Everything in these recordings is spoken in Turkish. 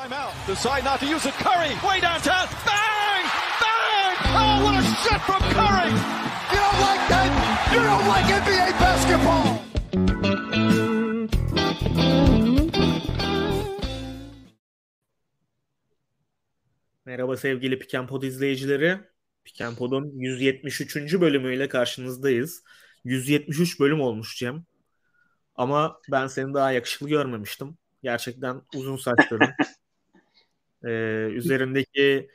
Timeout. Decide not to use it. Curry, way downtown. Bang! Bang! Oh, what a shot from Curry! You don't like that? You don't like NBA basketball! Merhaba sevgili Pikenpod izleyicileri. Pikenpod'un 173. bölümüyle karşınızdayız. 173 bölüm olmuş Cem. Ama ben seni daha yakışıklı görmemiştim. Gerçekten uzun saçların. ee, üzerindeki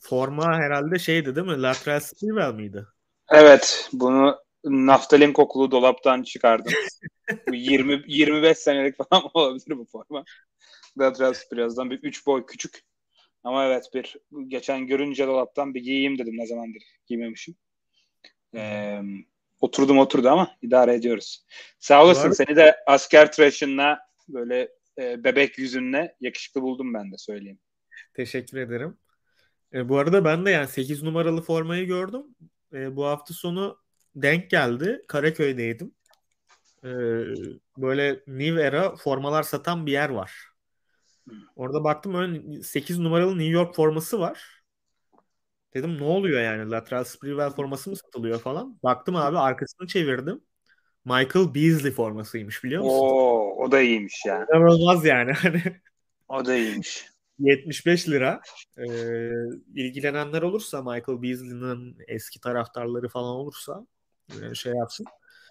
forma herhalde şeydi değil mi? Lateral Sprewell miydi? Evet, bunu naftalin kokulu dolaptan çıkardım. bu 20 25 senelik falan olabilir bu forma. Lateral Sprewell'dan bir 3 boy küçük. Ama evet bir geçen görünce dolaptan bir giyeyim dedim ne zamandır giymemişim. Ee, oturdum oturdu ama idare ediyoruz. Sağ olasın seni de asker tıraşınla böyle e, bebek yüzünle yakışıklı buldum ben de söyleyeyim. Teşekkür ederim. E, bu arada ben de yani 8 numaralı formayı gördüm. E, bu hafta sonu denk geldi. Karaköy'deydim. E, böyle New Era formalar satan bir yer var. Orada baktım ön 8 numaralı New York forması var. Dedim ne oluyor yani? Lateral Sprewell forması mı satılıyor falan. Baktım abi arkasını çevirdim. Michael Beasley formasıymış biliyor musun? Oo, o da iyiymiş ya. İnanılmaz yani. Hani O da iyiymiş. 75 lira. Ee, ilgilenenler olursa Michael Beasley'nin eski taraftarları falan olursa e, şey yapsın.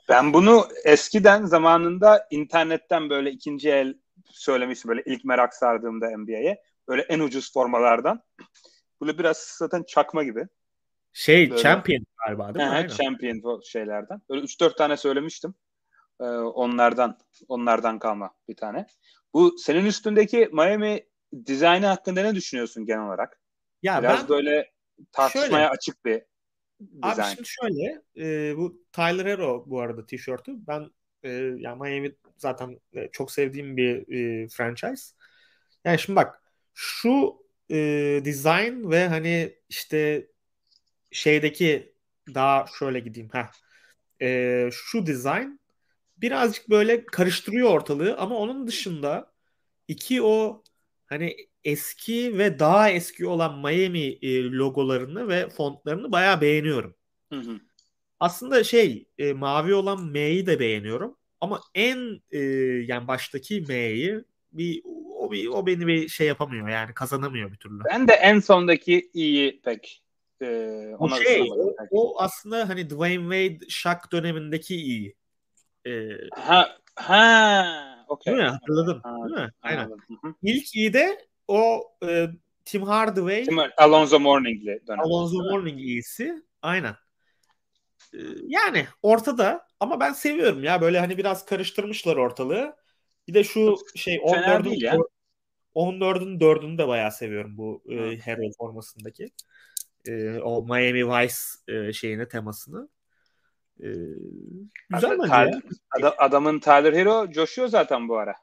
Ben bunu eskiden zamanında internetten böyle ikinci el söylemiştim böyle ilk merak sardığımda NBA'ye. Böyle en ucuz formalardan. Böyle biraz zaten çakma gibi. Şey Böyle. Champion galiba değil mi? Aynen. Champion şeylerden. Böyle 3-4 tane söylemiştim. Ee, onlardan onlardan kalma bir tane. Bu senin üstündeki Miami dizaynı hakkında ne düşünüyorsun genel olarak? Ya Biraz ben böyle tartışmaya Şöyle. açık bir abi dizayn. şimdi şöyle e, bu Tyler Hero bu arada tişörtü. Ben e, yani Miami zaten e, çok sevdiğim bir e, franchise. Yani şimdi bak şu e, design ve hani işte şeydeki daha şöyle gideyim ha şu design birazcık böyle karıştırıyor ortalığı ama onun dışında iki o hani eski ve daha eski olan Miami e, logolarını ve fontlarını bayağı beğeniyorum. Hı hı. Aslında şey e, mavi olan M'yi de beğeniyorum ama en e, yani baştaki M'yi bir o bir o beni bir şey yapamıyor yani kazanamıyor bir türlü. Ben de en sondaki iyi pek. O ona şey o, pek. o aslında hani Dwayne Wade Shaq dönemindeki iyi. E, Ha, ha, okey. değil mi? Hatırladım. Ha, Değil mi? Aynen. Anladım. İlk iyi de o e, Tim Hardaway, mi? Alonzo Mourning'li dönem. Alonzo? Mourning iyisi. Aynen. E, yani ortada ama ben seviyorum ya böyle hani biraz karıştırmışlar ortalığı. Bir de şu şey Fena 14'ün değil ya. 14'ün 4'ünü de bayağı seviyorum bu e. Hero formasındaki. E, o Miami Vice e, şeyine temasını. E, güzel bence Tyler- ya. Ada- adamın Tyler Hero coşuyor zaten bu ara.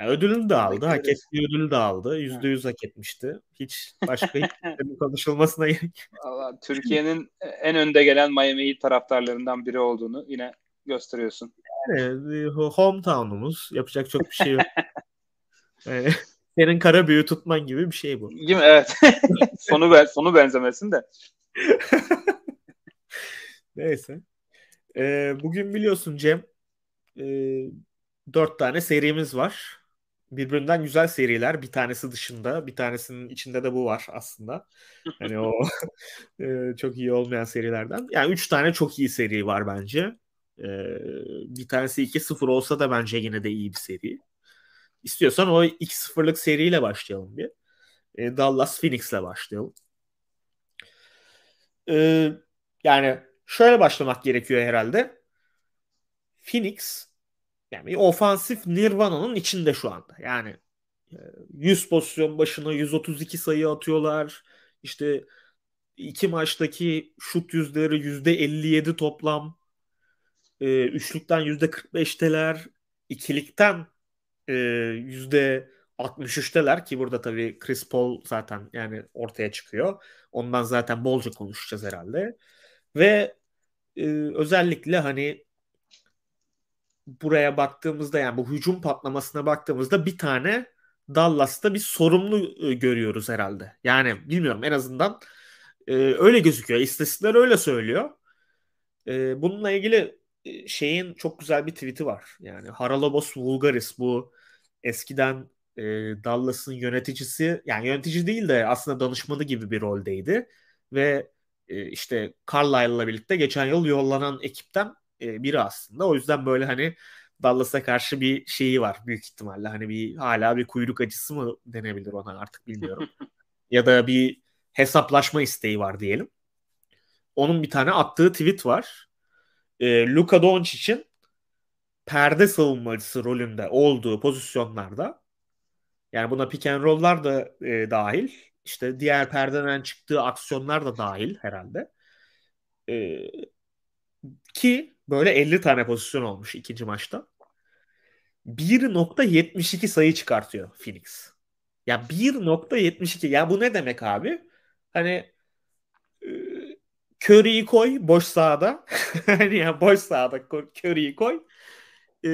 Ya ödülünü de aldı. Hak ettiği ödülü de aldı. Yüzde yüz hak etmişti. Hiç başka hiç konuşulmasına gerek Valla Türkiye'nin en önde gelen Miami Heat taraftarlarından biri olduğunu yine gösteriyorsun. Yani, e, hometown'umuz. Yapacak çok bir şey yok. Yani, senin kara büyü tutman gibi bir şey bu. Değil mi? Evet. sonu ben sonu benzemesin de. Neyse. Ee, bugün biliyorsun Cem e, dört tane serimiz var. Birbirinden güzel seriler. Bir tanesi dışında. Bir tanesinin içinde de bu var aslında. Hani o e, çok iyi olmayan serilerden. Yani üç tane çok iyi seri var bence. Ee, bir tanesi 2-0 olsa da bence yine de iyi bir seri. İstiyorsan o 2-0'lık seriyle başlayalım bir. Ee, Dallas Phoenix'le başlayalım. Ee, yani şöyle başlamak gerekiyor herhalde. Phoenix yani ofansif Nirvana'nın içinde şu anda. Yani e, 100 pozisyon başına 132 sayı atıyorlar. İşte iki maçtaki şut yüzleri %57 toplam. E, üçlükten %45'teler. ikilikten e, %63'teler ki burada tabii Chris Paul zaten yani ortaya çıkıyor. Ondan zaten bolca konuşacağız herhalde. Ve e, özellikle hani buraya baktığımızda yani bu hücum patlamasına baktığımızda bir tane Dallas'ta bir sorumlu e, görüyoruz herhalde. Yani bilmiyorum en azından e, öyle gözüküyor. İstatistikler öyle söylüyor. E, bununla ilgili şeyin çok güzel bir tweet'i var. Yani Haralabos Vulgaris bu eskiden Dallas'ın yöneticisi yani yönetici değil de aslında danışmanı gibi bir roldeydi ve e, işte Carlisle'la birlikte geçen yıl yollanan ekipten e, biri aslında. O yüzden böyle hani Dallas'a karşı bir şeyi var büyük ihtimalle. Hani bir hala bir kuyruk acısı mı denebilir ona artık bilmiyorum. ya da bir hesaplaşma isteği var diyelim. Onun bir tane attığı tweet var. E, Luka Doncic'in perde savunmacısı rolünde olduğu pozisyonlarda yani buna pick and roll'lar da e, dahil. İşte diğer perdeden çıktığı aksiyonlar da dahil herhalde. E, ki böyle 50 tane pozisyon olmuş ikinci maçta. 1.72 sayı çıkartıyor Phoenix. Ya 1.72 ya bu ne demek abi? Hani e, Curry'i koy boş sahada. hani ya boş sahada Curry'i koy. Ee,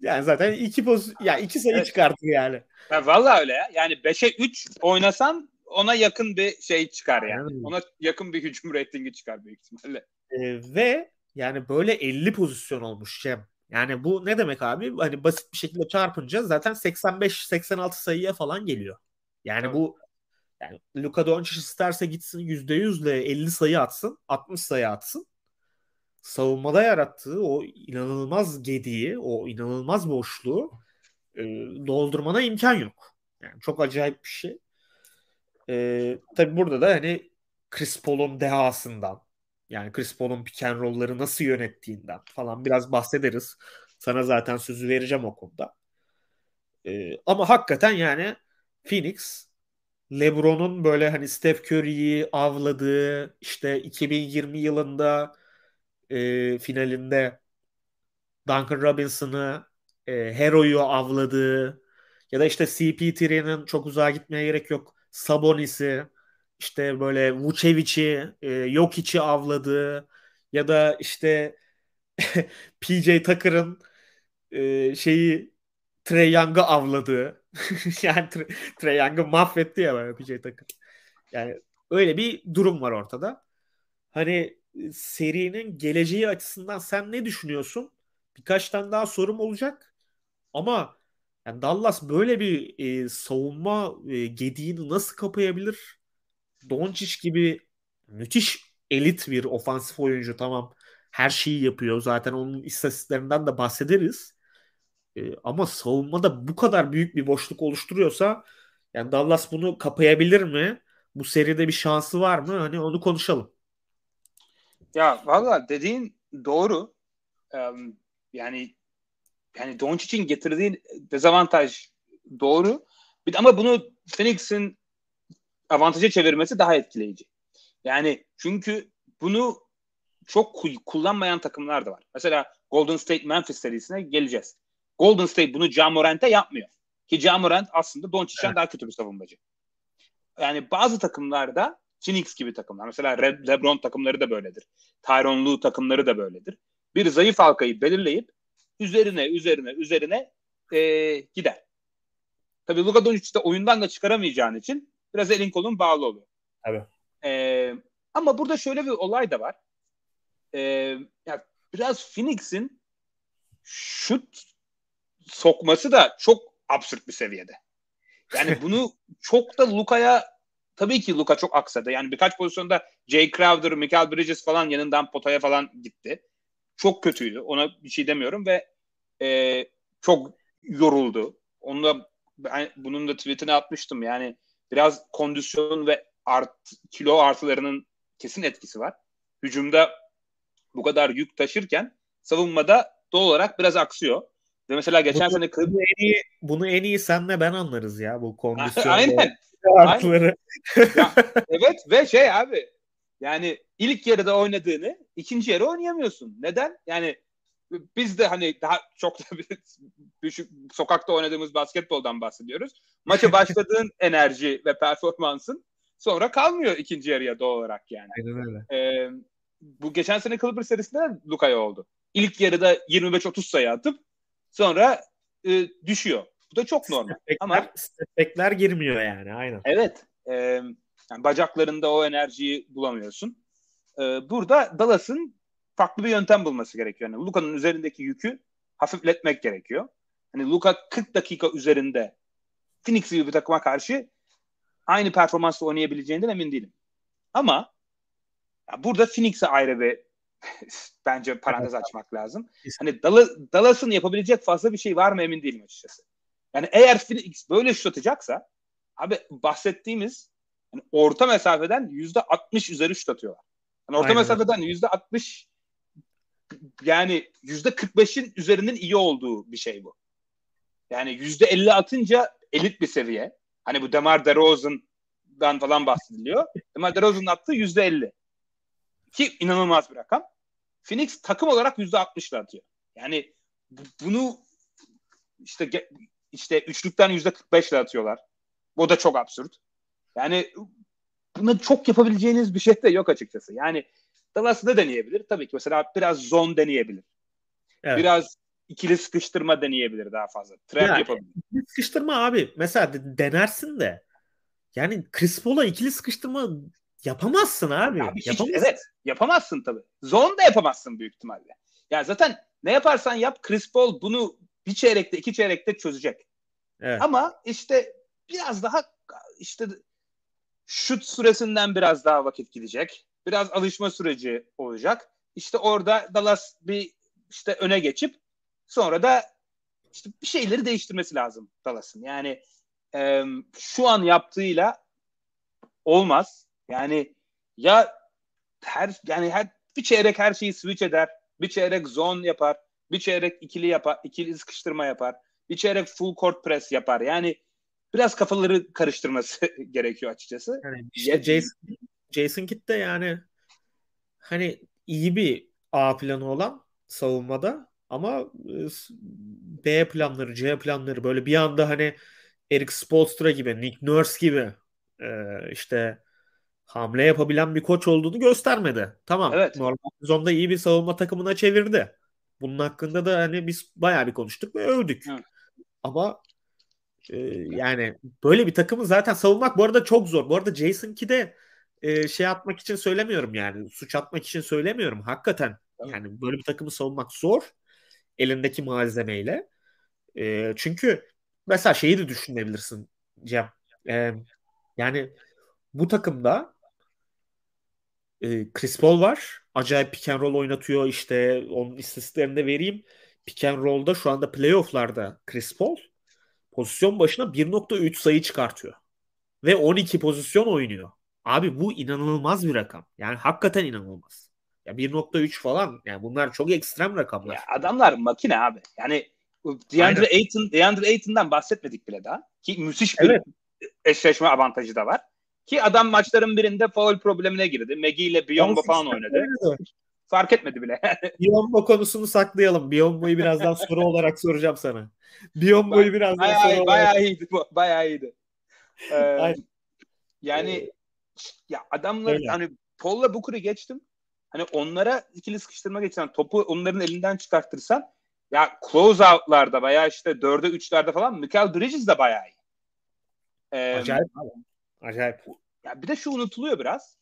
yani zaten iki poz ya iki sayı evet. çıkartıyor yani. Ya vallahi öyle ya. Yani 5'e 3 oynasan ona yakın bir şey çıkar yani. Ona yakın bir hücum reytingi çıkar büyük ihtimalle. Ee, ve yani böyle 50 pozisyon olmuş Cem. Yani bu ne demek abi? Hani basit bir şekilde çarpınca zaten 85-86 sayıya falan geliyor. Yani evet. bu yani Luka Doncic isterse gitsin %100 ile 50 sayı atsın, 60 sayı atsın. Savunmada yarattığı o inanılmaz gediği, o inanılmaz boşluğu e, doldurmana imkan yok. Yani çok acayip bir şey. E, tabii burada da hani Chris Paul'un dehasından yani Chris Paul'un pick and nasıl yönettiğinden falan biraz bahsederiz. Sana zaten sözü vereceğim o konuda. E, ama hakikaten yani Phoenix LeBron'un böyle hani Steph Curry'yi avladığı işte 2020 yılında e, finalinde Duncan Robinson'ı e, Hero'yu avladığı ya da işte CP3'nin çok uzağa gitmeye gerek yok. Sabonis'i işte böyle Vucevic'i, e, Jokic'i avladığı ya da işte PJ Tucker'ın e, şeyi Trey Young'ı avladığı yani Trey, Trey Young'ı mahvetti ya böyle PJ Tucker. Yani öyle bir durum var ortada. Hani serinin geleceği açısından sen ne düşünüyorsun? Birkaç tane daha sorum olacak. Ama yani Dallas böyle bir e, savunma e, gediğini nasıl kapayabilir? Doncic gibi müthiş elit bir ofansif oyuncu tamam her şeyi yapıyor. Zaten onun istatistiklerinden de bahsederiz. E, ama savunmada bu kadar büyük bir boşluk oluşturuyorsa yani Dallas bunu kapayabilir mi? Bu seride bir şansı var mı? Hani onu konuşalım. Ya valla dediğin doğru. Ee, yani yani Doncic'in getirdiği dezavantaj doğru. Ama bunu Phoenix'in avantaja çevirmesi daha etkileyici. Yani çünkü bunu çok kullanmayan takımlar da var. Mesela Golden State Memphis serisine geleceğiz. Golden State bunu Ja Morant'e yapmıyor. Ki Ja Morant aslında Doncic'ten evet. daha kötü bir savunmacı. Yani bazı takımlarda Phoenix gibi takımlar. Mesela Red, LeBron takımları da böyledir. Tyronn Lue takımları da böyledir. Bir zayıf halkayı belirleyip üzerine üzerine üzerine e, gider. Tabii Luka Doncic de oyundan da çıkaramayacağın için biraz elin kolun bağlı oluyor. Evet. E, ama burada şöyle bir olay da var. E, ya biraz Phoenix'in şut sokması da çok absürt bir seviyede. Yani bunu çok da Luka'ya Tabii ki Luka çok aksadı. Yani birkaç pozisyonda Jay Crowder, Michael Bridges falan yanından potaya falan gitti. Çok kötüydü. Ona bir şey demiyorum ve e, çok yoruldu. Onu da ben bunun da tweetini atmıştım. Yani biraz kondisyon ve art, kilo artılarının kesin etkisi var. Hücumda bu kadar yük taşırken savunmada doğal olarak biraz aksıyor. Ve mesela geçen bunu, sene bunu en iyi bunu en iyi senle ben anlarız ya bu kondisyon. Aynen. Artıları. ya, evet ve şey abi yani ilk yarıda oynadığını ikinci yarı oynayamıyorsun. Neden? Yani biz de hani daha çok da düşük sokakta oynadığımız basketboldan bahsediyoruz. Maça başladığın enerji ve performansın sonra kalmıyor ikinci yarıya doğal olarak yani. Ee, bu geçen sene Clippers serisinde Luka'ya oldu. İlk yarıda 25-30 sayı atıp sonra e, düşüyor. Bu da çok normal. Stepbackler, Ama stepbackler girmiyor yani aynen. evet e, yani bacaklarında o enerjiyi bulamıyorsun. E, burada Dallas'ın farklı bir yöntem bulması gerekiyor. Yani Luka'nın üzerindeki yükü hafifletmek gerekiyor. Hani Luka 40 dakika üzerinde Phoenix gibi bir takıma karşı aynı performansla oynayabileceğinden emin değilim. Ama ya burada Phoenix'e ayrı bir bence parantez Evet. açmak lazım. Hani Dallas, Dallas'ın yapabilecek fazla bir şey var mı emin değilim açıkçası. Yani eğer Phoenix böyle şut atacaksa abi bahsettiğimiz hani orta mesafeden yüzde 60 üzeri şut atıyorlar. Yani orta Aynen. mesafeden yüzde 60 yani yüzde 45'in üzerinin iyi olduğu bir şey bu. Yani yüzde 50 atınca elit bir seviye. Hani bu Demar DeRozan'dan falan bahsediliyor. Demar DeRozan'ın attığı yüzde 50. Ki inanılmaz bir rakam. Phoenix takım olarak yüzde 60 atıyor. Yani bu- bunu işte işte üçlükten yüzde 45 ile atıyorlar. Bu da çok absürt. Yani buna çok yapabileceğiniz bir şey de yok açıkçası. Yani Dallas ne deneyebilir? Tabii ki mesela biraz zone deneyebilir. Evet. Biraz ikili sıkıştırma deneyebilir daha fazla. Trap Ya, yapabilir. İkili sıkıştırma abi. Mesela de- denersin de. Yani Chris Paul'a ikili sıkıştırma yapamazsın abi. Abi hiç- yapamazsın. evet yapamazsın tabii. Zone da yapamazsın büyük ihtimalle. Ya zaten ne yaparsan yap Chris Paul bunu bir çeyrekte iki çeyrekte çözecek. Evet. Ama işte biraz daha işte şut süresinden biraz daha vakit gidecek. Biraz alışma süreci olacak. İşte orada Dallas bir işte öne geçip sonra da işte bir şeyleri değiştirmesi lazım Dallas'ın. Yani e, şu an yaptığıyla olmaz. Yani ya her yani her bir çeyrek her şeyi switch eder. Bir çeyrek zone yapar. Bir çeyrek ikili yapar, ikili sıkıştırma yapar. Bir çeyrek full court press yapar. Yani biraz kafaları karıştırması gerekiyor açıkçası. Yani işte Jason, Jason Kidd de yani hani iyi bir A planı olan savunmada ama e, B planları, C planları böyle bir anda hani Eric Spoelstra gibi, Nick Nurse gibi e, işte hamle yapabilen bir koç olduğunu göstermedi. Tamam. Evet. Normal sezonda iyi bir savunma takımına çevirdi. Bunun hakkında da hani biz bayağı bir konuştuk ve övdük. Evet. Ama e, yani böyle bir takımı zaten savunmak bu arada çok zor. Bu arada Jason Kidd'e e, şey atmak için söylemiyorum yani. Suç atmak için söylemiyorum. Hakikaten yani böyle bir takımı savunmak zor. Elindeki malzemeyle. E, çünkü mesela şeyi de düşünebilirsin Cem. E, yani bu takımda e, Chris Paul var. Acayip pick and roll oynatıyor. İşte onun istatistiklerini de vereyim. Pick and roll'da şu anda playoff'larda Chris Paul pozisyon başına 1.3 sayı çıkartıyor. Ve 12 pozisyon oynuyor. Abi bu inanılmaz bir rakam. Yani hakikaten inanılmaz. Ya 1.3 falan yani bunlar çok ekstrem rakamlar. Ya adamlar makine abi. Yani DeAndre Ayton, DeAndre Ayton'dan bahsetmedik bile daha. Ki müthiş bir Evet. eşleşme avantajı da var. Ki adam maçların birinde foul problemine girdi. Maggie ile Biyombo falan oynadı. Fark etmedi bile. Biyombo konusunu saklayalım. Biyombo'yu birazdan soru olarak soracağım sana. Biyombo'yu birazdan soru bayağı, olarak bayağı iyiydi. bu, Bayağı iyiydi. Ee, Aynen. yani ya adamlar Öyle. hani Paul'la Booker'ı geçtim. Hani onlara ikili sıkıştırma geçsen topu onların elinden çıkartırsan ya close out'larda veya işte 4'e 3'lerde falan Michael Bridges de bayağı iyi. Ee, Acayip abi. Acayip. ya bir de şu unutuluyor biraz.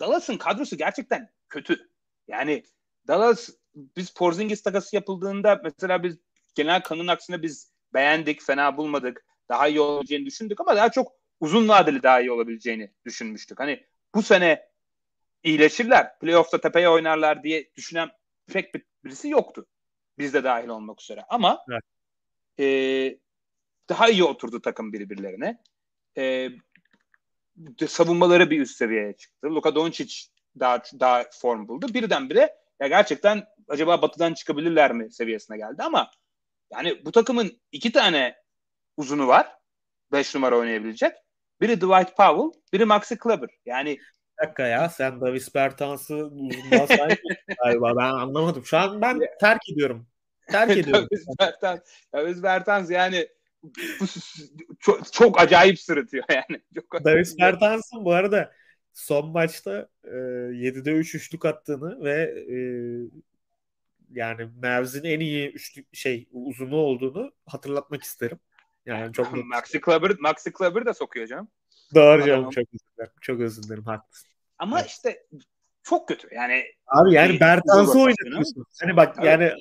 Dallas'ın kadrosu gerçekten kötü. Yani Dallas biz Porzingis takası yapıldığında mesela biz genel kanın aksine biz beğendik, fena bulmadık. Daha iyi olabileceğini düşündük ama daha çok uzun vadeli daha iyi olabileceğini düşünmüştük. Hani bu sene iyileşirler, playoff'ta tepeye oynarlar diye düşünen pek bir, birisi yoktu. Biz de dahil olmak üzere. Ama Evet. e, daha iyi oturdu takım birbirlerine. E, savunmaları bir üst seviyeye çıktı. Luka Doncic daha daha form buldu. Birdenbire ya gerçekten acaba batıdan çıkabilirler mi seviyesine geldi ama yani bu takımın iki tane uzunu var. Beş numara oynayabilecek. Biri Dwight Powell, biri Maxi Kleber. Yani Bir dakika ya sen Davis Bertans'ı uzunluğa sahip galiba ben anlamadım. Şu an ben terk ediyorum. Terk ediyorum. Davis Bertans, Davis Bertans yani çok, çok acayip sırıtıyor yani. Çok Davis Bertans'ın bu arada son maçta e, 7'de 3 üçlük attığını ve e, yani Mavs'in en iyi üçlü şey uzunu olduğunu hatırlatmak isterim. Yani çok Maxi Kleber, Maxi Kleber de sokuyor canım. Doğru canım çok özür dilerim. Çok özür dilerim haklısın. Ama evet. işte çok kötü. Yani Abi yani Bertans'ı oynatıyorsun. Hani bak Tabii. yani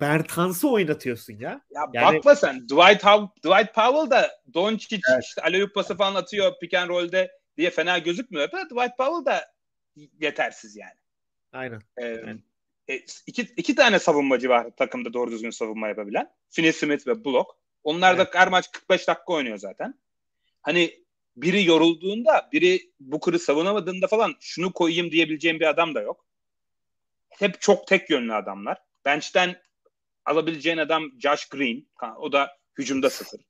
Bertans'ı oynatıyorsun ya. Ya yani... bakma sen Dwight, Dwight Powell da Doncic evet. işte alley pası falan atıyor pick and roll'de diye fena gözükmüyor da Dwight Powell da yetersiz yani. Aynen. Ee, Aynen. E, iki, iki tane savunmacı var takımda doğru düzgün savunma yapabilen. Finney Smith ve Block. Onlar evet. da her maç 45 dakika oynuyor zaten. Hani biri yorulduğunda, biri bu kırı savunamadığında falan şunu koyayım diyebileceğim bir adam da yok. Hep çok tek yönlü adamlar. Bench'ten alabileceğin adam Josh Green. O da hücumda sıfır.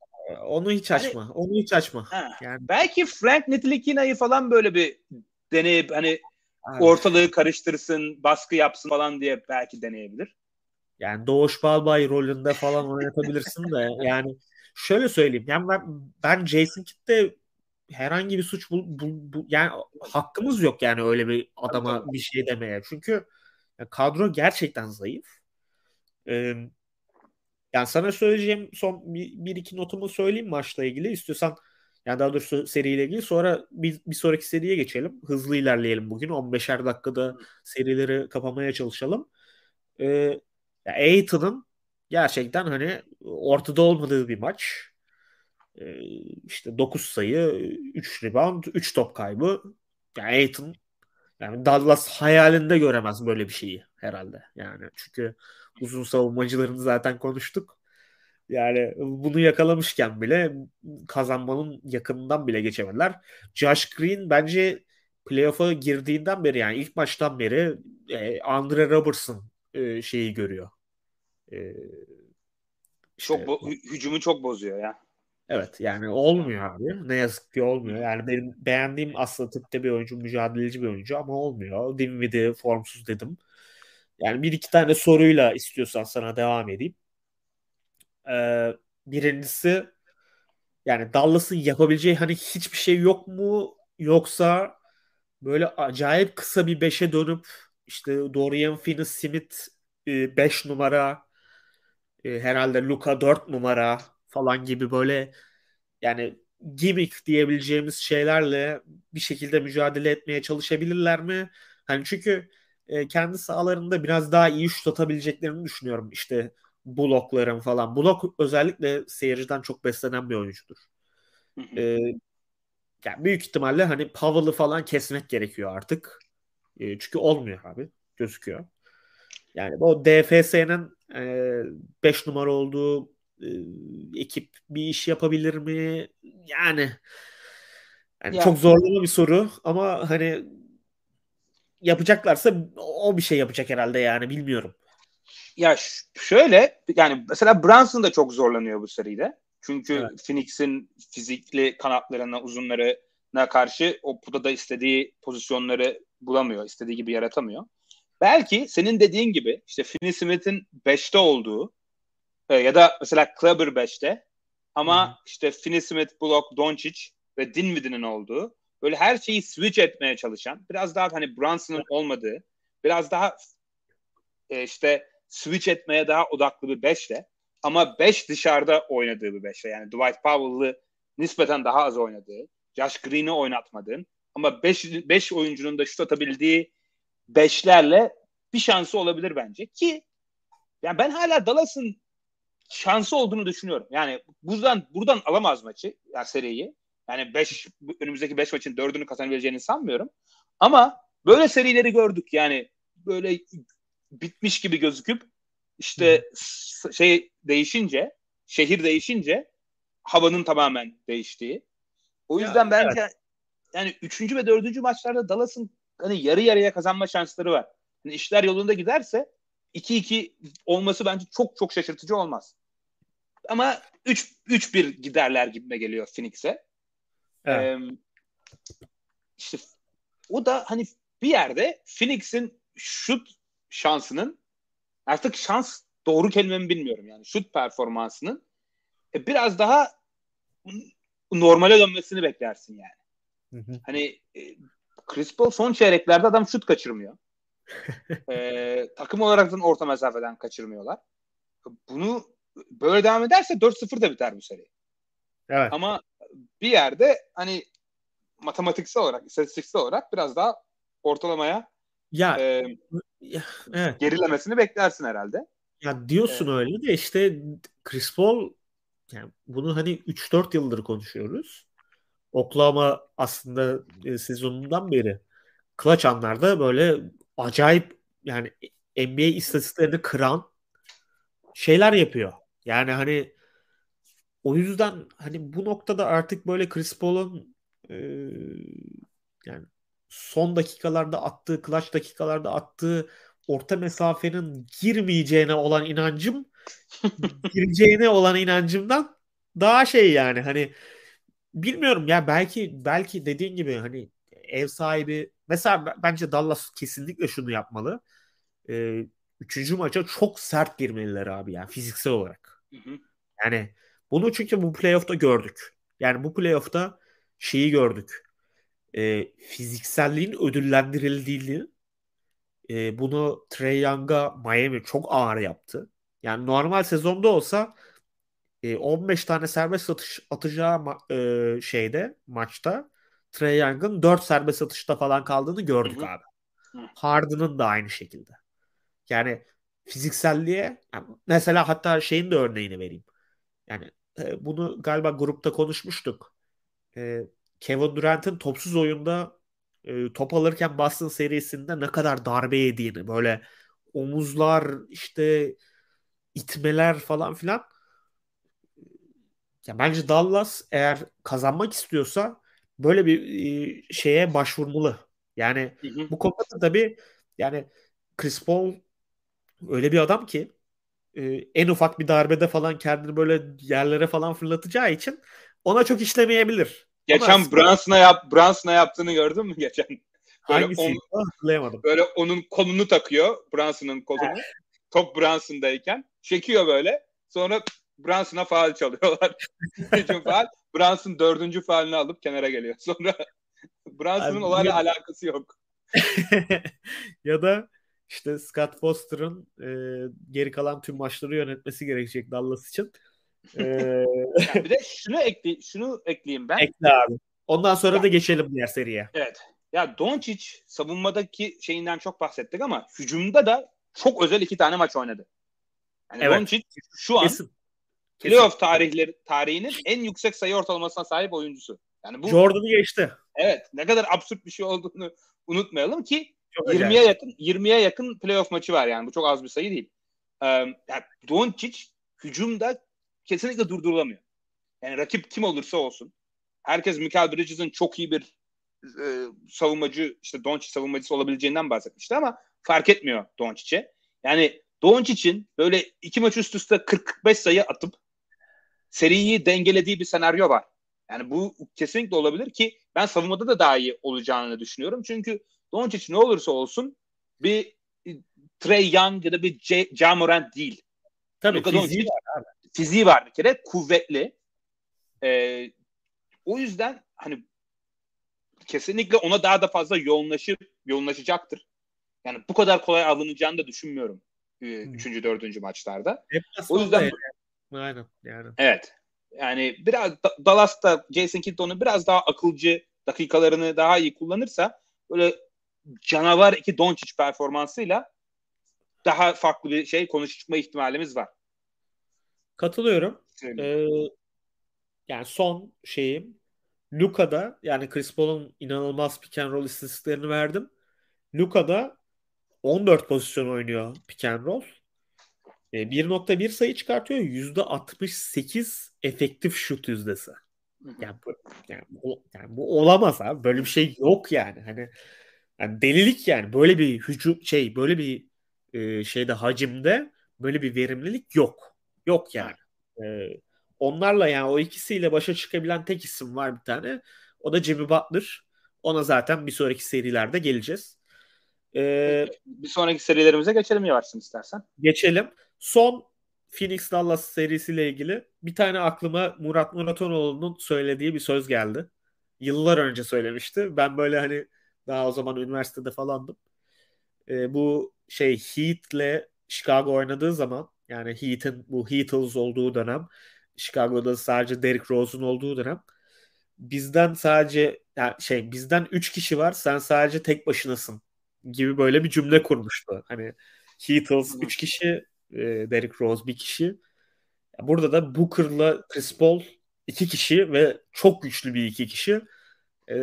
Onu hiç hani açma. Yani, onu hiç açma. yani. Belki Frank Nitilikina'yı falan böyle bir deneyip hani evet. ortalığı karıştırsın, baskı yapsın falan diye belki deneyebilir. Yani Doğuş Balbay rolünde falan oynatabilirsin de yani şöyle söyleyeyim. Yani ben, ben Jason Kidd'de herhangi bir suç bu, bu, bu yani hakkımız yok yani öyle bir adama bir şey demeye. Çünkü kadro gerçekten zayıf. Ee, yani sana söyleyeceğim son bir, bir iki notumu söyleyeyim maçla ilgili. İstiyorsan yani daha doğrusu seriyle ilgili. Sonra bir, bir sonraki seriye geçelim. Hızlı ilerleyelim bugün. 15'er dakikada serileri kapamaya çalışalım. Ee, Aiton'un gerçekten hani ortada olmadığı bir maç. Ee, işte 9 sayı, 3 rebound, 3 top kaybı. Yani Aiton yani Dallas hayalinde göremez böyle bir şeyi herhalde. Yani çünkü uzun savunmacılarını zaten konuştuk. Yani bunu yakalamışken bile kazanmanın yakınından bile geçemediler. Josh Green bence playoff'a girdiğinden beri yani ilk maçtan beri e, Andre Robertson e, şeyi görüyor. E, işte, çok bo- hücumu çok bozuyor ya. Evet yani olmuyor abi. Ne yazık ki olmuyor. Yani benim beğendiğim aslında tipte bir oyuncu, mücadeleci bir oyuncu ama olmuyor. Dinwiddie formsuz dedim. Yani bir iki tane soruyla istiyorsan sana devam edeyim. Ee, birincisi yani Dallas'ın yapabileceği hani hiçbir şey yok mu yoksa böyle acayip kısa bir beşe dönüp işte Dorian Finney-Smith 5 numara e, herhalde Luka 4 numara falan gibi böyle yani gimmick diyebileceğimiz şeylerle bir şekilde mücadele etmeye çalışabilirler mi? Hani çünkü e, kendi sahalarında biraz daha iyi şut atabileceklerini düşünüyorum. İşte blokların falan. Blok özellikle seyirciden çok beslenen bir oyuncudur. e, yani büyük ihtimalle hani Powell'ı falan kesmek gerekiyor artık. E, çünkü olmuyor abi. Gözüküyor. Yani o DFS'nin 5 e, numara olduğu e, ekip bir iş yapabilir mi? Yani, yani ya. çok zorlama bir soru ama hani yapacaklarsa o bir şey yapacak herhalde yani bilmiyorum. Ya şöyle yani mesela Brunson da çok zorlanıyor bu seride. Çünkü evet. Phoenix'in fizikli kanatlarına, uzunlarına karşı o puda da istediği pozisyonları bulamıyor. istediği gibi yaratamıyor. Belki senin dediğin gibi işte Finney Smith'in 5'te olduğu e, ya da mesela Kleber 5'te ama Hı-hı. işte Finney Smith, Block, Doncic ve Dinwiddie'nin olduğu böyle her şeyi switch etmeye çalışan biraz daha hani Brunson'ın olmadığı biraz daha e, işte switch etmeye daha odaklı bir beşle ama beş dışarıda oynadığı bir beşle yani Dwight Powell'ı nispeten daha az oynadığı Josh Green'i oynatmadığın ama beş, beş oyuncunun da şut atabildiği beşlerle bir şansı olabilir bence ki yani ben hala Dallas'ın şansı olduğunu düşünüyorum. Yani buradan buradan alamaz maçı, yani seriyi. Yani 5 önümüzdeki 5 maçın 4'ünü kazanabileceğini sanmıyorum. Ama böyle serileri gördük. Yani böyle bitmiş gibi gözüküp işte hmm. şey değişince, şehir değişince havanın tamamen değiştiği. O yüzden ya, bence evet. yani 3. ve 4. maçlarda Dallas'ın hani yarı yarıya kazanma şansları var. Yani işler yolunda giderse 2-2 olması bence çok çok şaşırtıcı olmaz. Ama 3 3-1 giderler gibime geliyor Phoenix'e. Evet. Ee, işte o da hani bir yerde Phoenix'in şut şansının artık şans doğru kelimemi bilmiyorum yani şut performansının e, biraz daha normale dönmesini beklersin yani. Hı hı. Hani e, Chris Paul son çeyreklerde adam şut kaçırmıyor. ee, takım olarak da orta mesafeden kaçırmıyorlar. Bunu böyle devam ederse 4-0 da biter bu seri. Evet. Ama bir yerde hani matematiksel olarak, istatistiksel olarak biraz daha ortalamaya ya, e, ya evet. gerilemesini beklersin herhalde. Ya diyorsun evet. öyle de işte Chris Paul yani bunu hani 3-4 yıldır konuşuyoruz. Oklahoma aslında e, sezonundan beri clutch anlarda böyle acayip yani NBA istatistiklerini kıran şeyler yapıyor. Yani hani o yüzden hani bu noktada artık böyle Chris Paul'un e, yani son dakikalarda attığı, clutch dakikalarda attığı orta mesafenin girmeyeceğine olan inancım gireceğine olan inancımdan daha şey yani hani bilmiyorum ya belki belki dediğin gibi hani ev sahibi mesela bence Dallas kesinlikle şunu yapmalı. Ee, üçüncü maça çok sert girmeliler abi yani fiziksel olarak. Hı hı. Yani bunu çünkü bu playoff'ta gördük. Yani bu playoff'ta şeyi gördük. Ee, fizikselliğin ödüllendirildiğini e, bunu Trey Young'a Miami çok ağır yaptı. Yani normal sezonda olsa e, 15 tane serbest atış atacağı ma- e, şeyde maçta Trey Young'ın 4 serbest atışta falan kaldığını gördük Hı-hı. abi. Harden'ın da aynı şekilde. Yani fizikselliğe yani mesela hatta şeyin de örneğini vereyim. Yani e, bunu galiba grupta konuşmuştuk. E, Kevin Durant'ın topsuz oyunda e, top alırken Boston serisinde ne kadar darbe yediğini böyle omuzlar işte itmeler falan filan ya bence Dallas eğer kazanmak istiyorsa böyle bir e, şeye başvurmalı. Yani hı hı. bu konuda tabii yani Chris Paul öyle bir adam ki e, en ufak bir darbede falan kendini böyle yerlere falan fırlatacağı için ona çok işlemeyebilir. Geçen Brunson'a yap Brunson'a yaptığını gördün mü geçen? Böyle Hangisi? On, hatırlayamadım. Böyle onun kolunu takıyor. Brunson'ın kolunu. Top Brunson'dayken. Çekiyor böyle. Sonra Brunson'a faal çalıyorlar. Hücum faal. Brunson dördüncü faalini alıp kenara geliyor. Sonra Brunson'ın olayla alakası yok. ya da işte Scott Foster'ın e, geri kalan tüm maçları yönetmesi gerekecek Dallas için. E, yani bir de şunu ekle şunu ekleyeyim ben. Ekle abi. Ondan sonra ya, da geçelim diğer seriye. Evet. Ya Doncic savunmadaki şeyinden çok bahsettik ama hücumda da çok özel iki tane maç oynadı. Yani evet. Doncic şu an Kesin. playoff tarihleri tarihinin en yüksek sayı ortalamasına sahip oyuncusu. Yani bu Jordan'ı geçti. Evet. Ne kadar absürt bir şey olduğunu unutmayalım ki 20'ye yakın 20'ye yakın playoff maçı var yani. Bu çok az bir sayı değil. Ee, yani Doncic hücumda kesinlikle durdurulamıyor. Yani rakip kim olursa olsun. Herkes Michael Bridges'in çok iyi bir e, savunmacı işte Doncic savunmacısı olabileceğinden bahsetmişti ama fark etmiyor Doncic'e. Yani Doncic'in böyle iki maç üst üste 40-45 sayı atıp seriyi dengelediği bir senaryo var. Yani bu kesinlikle olabilir ki ben savunmada da daha iyi olacağını düşünüyorum. Çünkü Doncic ne olursa olsun bir Trey Young ya da bir J- Ja Morant değil. Tabii Luka fiziği Doncic, var abi. Fiziği var bir kere. Kuvvetli. Ee, o yüzden hani kesinlikle ona daha da fazla yoğunlaşır, yoğunlaşacaktır. Yani bu kadar kolay alınacağını da düşünmüyorum. Hmm. Üçüncü, dördüncü maçlarda. Hep o yüzden yani. Aynen yani. Evet. Yani biraz Dallas'ta Jason Kidd biraz daha akılcı dakikalarını daha iyi kullanırsa böyle canavar iki Doncic performansıyla daha farklı bir şey konuşma ihtimalimiz var. Katılıyorum. Ee, yani son şeyim Luka'da yani Chris Paul'un inanılmaz pick and roll istatistiklerini verdim. Luka'da 14 pozisyon oynuyor pick and roll. E, 1.1 sayı çıkartıyor. %68 efektif şut yüzdesi. Yani bu, yani, bu, yani bu olamaz abi. Böyle bir şey yok yani. Hani yani delilik yani. Böyle bir hücum şey, böyle bir e, şeyde hacimde böyle bir verimlilik yok. Yok yani. E, onlarla yani o ikisiyle başa çıkabilen tek isim var bir tane. O da Jimmy Butler. Ona zaten bir sonraki serilerde geleceğiz. Ee, bir sonraki serilerimize geçelim yavaşsın istersen. Geçelim. Son Phoenix Dallas serisiyle ilgili bir tane aklıma Murat Muratanoğlu'nun söylediği bir söz geldi. Yıllar önce söylemişti. Ben böyle hani daha o zaman üniversitede falandım. e, bu şey Heat'le Chicago oynadığı zaman yani Heat'in bu Heatles olduğu dönem Chicago'da sadece Derrick Rose'un olduğu dönem bizden sadece yani şey bizden 3 kişi var sen sadece tek başınasın gibi böyle bir cümle kurmuştu. Hani Heatles 3 kişi e, Derrick Rose bir kişi. Burada da Booker'la Chris Paul iki kişi ve çok güçlü bir iki kişi. E,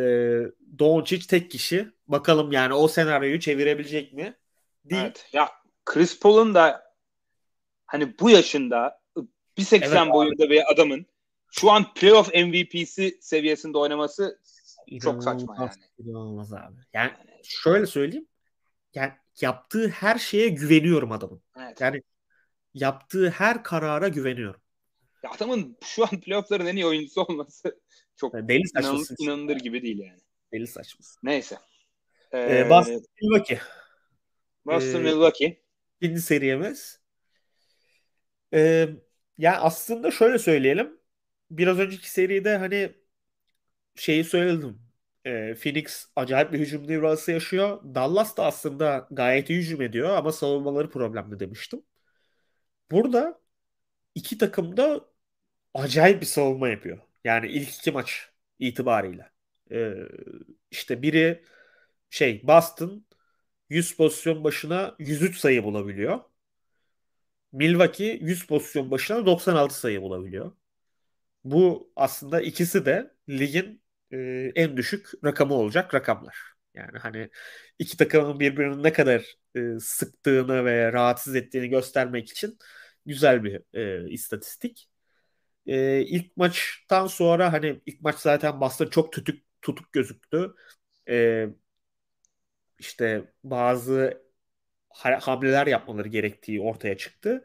Doncic tek kişi. Bakalım yani o senaryoyu çevirebilecek mi? Değil. Evet. Ya Chris Paul'un da hani bu yaşında 1.80 evet, boyunda abi. bir adamın şu an playoff MVP'si seviyesinde oynaması İnanılmaz, çok saçma yani. İnanılmaz abi. Yani şöyle söyleyeyim. Yani yaptığı her şeye güveniyorum adamın. Evet. Yani yaptığı her karara güveniyorum. Ya adamın şu an playoff'ların en iyi oyuncusu olması çok yani deli inan, inanılır gibi değil yani. Deli saçması. Neyse. Ee, ee, Boston Milwaukee. Boston ee, Milwaukee. İkinci seriyemiz. Ee, yani aslında şöyle söyleyelim. Biraz önceki seride hani şeyi söyledim. Ee, Phoenix acayip bir hücum devrası yaşıyor. Dallas da aslında gayet iyi hücum ediyor ama savunmaları problemli demiştim. Burada iki takım da acayip bir savunma yapıyor. Yani ilk iki maç itibariyle. Ee, işte biri şey Boston 100 pozisyon başına 103 sayı bulabiliyor. Milwaukee 100 pozisyon başına 96 sayı bulabiliyor. Bu aslında ikisi de ligin e, en düşük rakamı olacak rakamlar. Yani hani iki takımın birbirini ne kadar e, sıktığını ve rahatsız ettiğini göstermek için güzel bir e, istatistik. E, ilk maçtan sonra hani ilk maç zaten Boston çok tutuk tutuk gözüktü. E, işte bazı hamleler yapmaları gerektiği ortaya çıktı.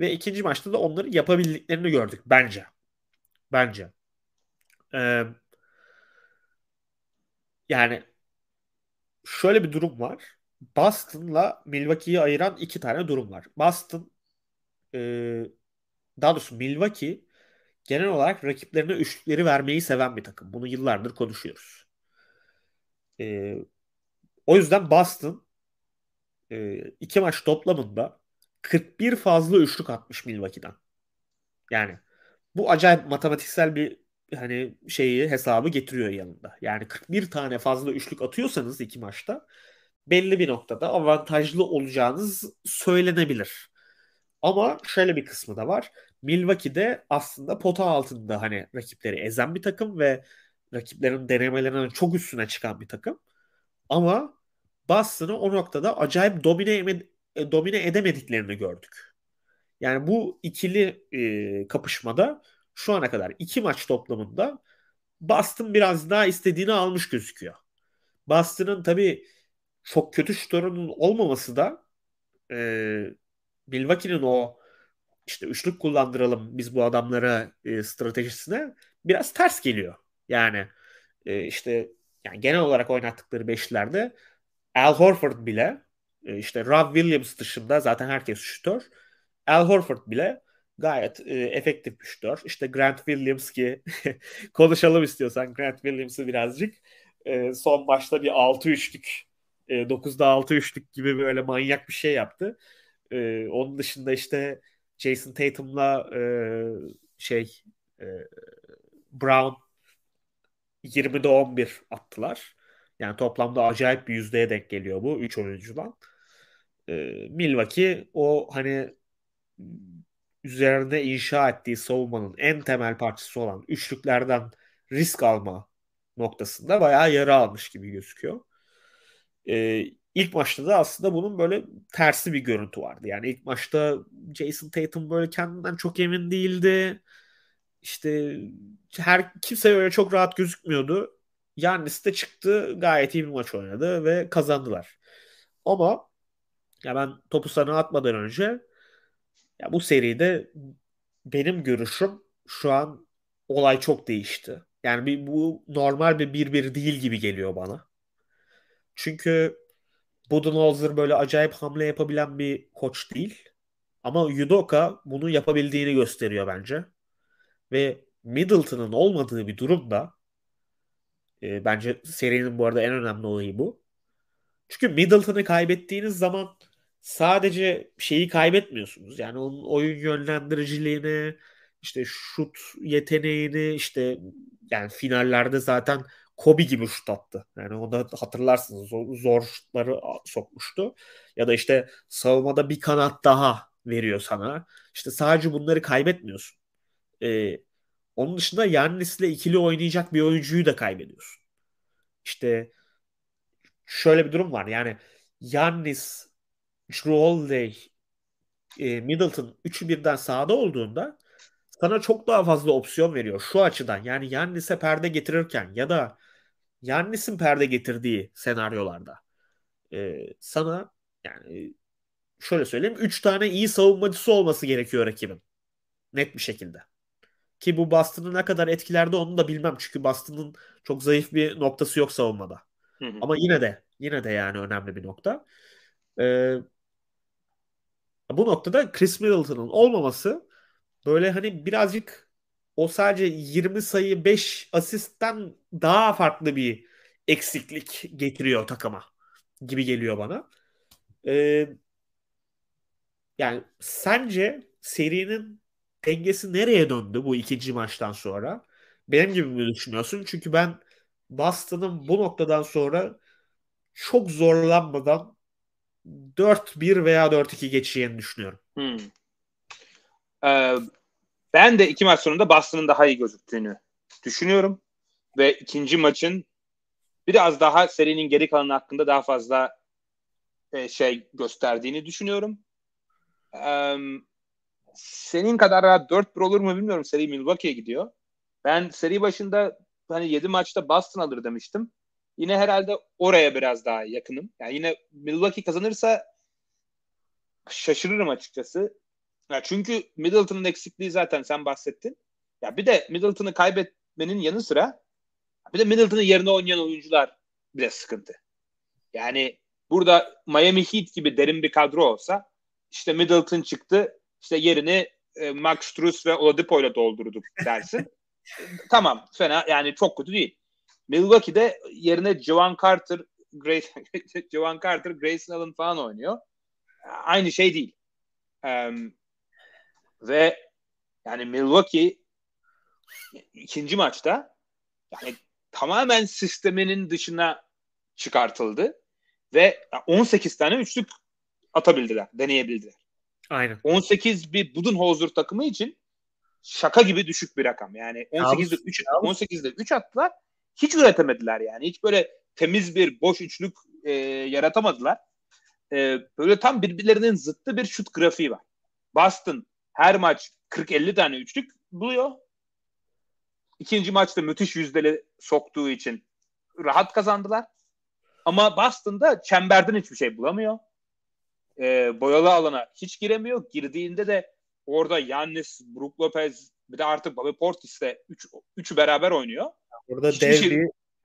Ve ikinci maçta da onları yapabildiklerini gördük bence. Bence. Ee, yani şöyle bir durum var. Boston'la Milwaukee'yi ayıran iki tane durum var. Boston e, daha doğrusu Milwaukee genel olarak rakiplerine üçlükleri vermeyi seven bir takım. Bunu yıllardır konuşuyoruz. E, o yüzden Boston e, iki maç toplamında 41 fazla üçlük atmış Milwaukee'den. Yani bu acayip matematiksel bir hani şeyi hesabı getiriyor yanında. Yani 41 tane fazla üçlük atıyorsanız iki maçta belli bir noktada avantajlı olacağınız söylenebilir. Ama şöyle bir kısmı da var. Milwaukee'de aslında pota altında hani rakipleri ezen bir takım ve rakiplerin denemelerinin çok üstüne çıkan bir takım. Ama Boston'ı o noktada acayip domine, e, domine edemediklerini gördük. Yani bu ikili e, kapışmada şu ana kadar iki maç toplamında Boston biraz daha istediğini almış gözüküyor. Boston'ın tabii çok kötü şutörünün olmaması da e, Milwaukee'nin o işte üçlük kullandıralım biz bu adamlara e, stratejisine biraz ters geliyor. Yani e, işte yani genel olarak oynattıkları beşlilerde Al Horford bile e, işte Rob Williams dışında zaten herkes şutör. Al Horford bile gayet e, efektif bir şutör. İşte Grant Williams ki konuşalım istiyorsan Grant Williams'ı birazcık e, son maçta bir 6-3'lük e, 9'da 6 üçlük gibi böyle manyak bir şey yaptı. E, onun dışında işte Jason Tatum'la e, şey e, Brown 20'de 11 attılar. Yani toplamda acayip bir yüzdeye denk geliyor bu 3 oyuncudan. E, Milwaukee o hani üzerinde inşa ettiği savunmanın en temel parçası olan üçlüklerden risk alma noktasında bayağı yara almış gibi gözüküyor. Ee, ilk maçta da aslında bunun böyle tersi bir görüntü vardı. Yani ilk maçta Jason Tatum böyle kendinden çok emin değildi. İşte her kimse öyle çok rahat gözükmüyordu. Yannis de çıktı gayet iyi bir maç oynadı ve kazandılar. Ama ya ben topu sana atmadan önce ya bu seride benim görüşüm şu an olay çok değişti. Yani bir, bu normal bir 1-1 değil gibi geliyor bana. Çünkü Budenholzer böyle acayip hamle yapabilen bir koç değil. Ama Yudoka bunu yapabildiğini gösteriyor bence. Ve Middleton'ın olmadığı bir durumda e, bence serinin bu arada en önemli olayı bu. Çünkü Middleton'ı kaybettiğiniz zaman sadece şeyi kaybetmiyorsunuz. Yani onun oyun yönlendiriciliğini, işte şut yeteneğini, işte yani finallerde zaten Kobe gibi şut attı. Yani o da hatırlarsınız zor, zor şutları sokmuştu. Ya da işte savunmada bir kanat daha veriyor sana. İşte sadece bunları kaybetmiyorsun. Ee, onun dışında Yannis'le ikili oynayacak bir oyuncuyu da kaybediyorsun. İşte şöyle bir durum var. Yani Yannis, Drew Holiday, e, Middleton üçü birden sahada olduğunda sana çok daha fazla opsiyon veriyor şu açıdan. Yani Yannis'e perde getirirken ya da Yannis'in perde getirdiği senaryolarda e, sana yani şöyle söyleyeyim 3 tane iyi savunmacısı olması gerekiyor rakibin. Net bir şekilde. Ki bu Boston'ı ne kadar etkilerde onu da bilmem. Çünkü Boston'ın çok zayıf bir noktası yok savunmada. Hı hı. Ama yine de yine de yani önemli bir nokta. Ee, bu noktada Chris Middleton'ın olmaması böyle hani birazcık o sadece 20 sayı 5 asistten daha farklı bir eksiklik getiriyor takıma gibi geliyor bana. Ee, yani sence serinin dengesi nereye döndü bu ikinci maçtan sonra? Benim gibi mi düşünüyorsun? Çünkü ben Boston'ın bu noktadan sonra çok zorlanmadan 4-1 veya 4-2 geçeceğini düşünüyorum. Hmm. Ee, ben de iki maç sonunda Boston'ın daha iyi gözüktüğünü düşünüyorum. Ve ikinci maçın biraz daha serinin geri kalanı hakkında daha fazla e, şey gösterdiğini düşünüyorum. Ee, senin kadar rahat 4-1 olur mu bilmiyorum. Seri Milwaukee'ye gidiyor. Ben seri başında hani 7 maçta Boston alır demiştim. Yine herhalde oraya biraz daha yakınım. Yani yine Milwaukee kazanırsa şaşırırım açıkçası. Ya çünkü Middleton'ın eksikliği zaten sen bahsettin. Ya bir de Middleton'ı kaybetmenin yanı sıra bir de Middleton'ın yerine oynayan oyuncular bile sıkıntı. Yani burada Miami Heat gibi derin bir kadro olsa işte Middleton çıktı işte yerini e, Max Struz ve Oladipo ile doldurduk dersin. tamam fena yani çok kötü değil. Milwaukee'de yerine Javon Carter, Grace, Javon Carter, Grayson Allen falan oynuyor. Aynı şey değil. Um, ve yani Milwaukee ikinci maçta yani tamamen sisteminin dışına çıkartıldı ve 18 tane üçlük atabildiler, deneyebildiler. Aynen. 18 bir Budenholzer takımı için şaka gibi düşük bir rakam. Yani 18'de 3 18'de 3 attılar. Hiç üretemediler yani. Hiç böyle temiz bir boş üçlük e, yaratamadılar. E, böyle tam birbirlerinin zıttı bir şut grafiği var. Boston her maç 40-50 tane üçlük buluyor. İkinci maçta müthiş yüzdeli soktuğu için rahat kazandılar. Ama Boston'da çemberden hiçbir şey bulamıyor. E, boyalı alana hiç giremiyor. Girdiğinde de orada Yannis, Brook Lopez bir de artık Bobby Portis de üç, üçü beraber oynuyor. Orada hiçbir dev şey, bir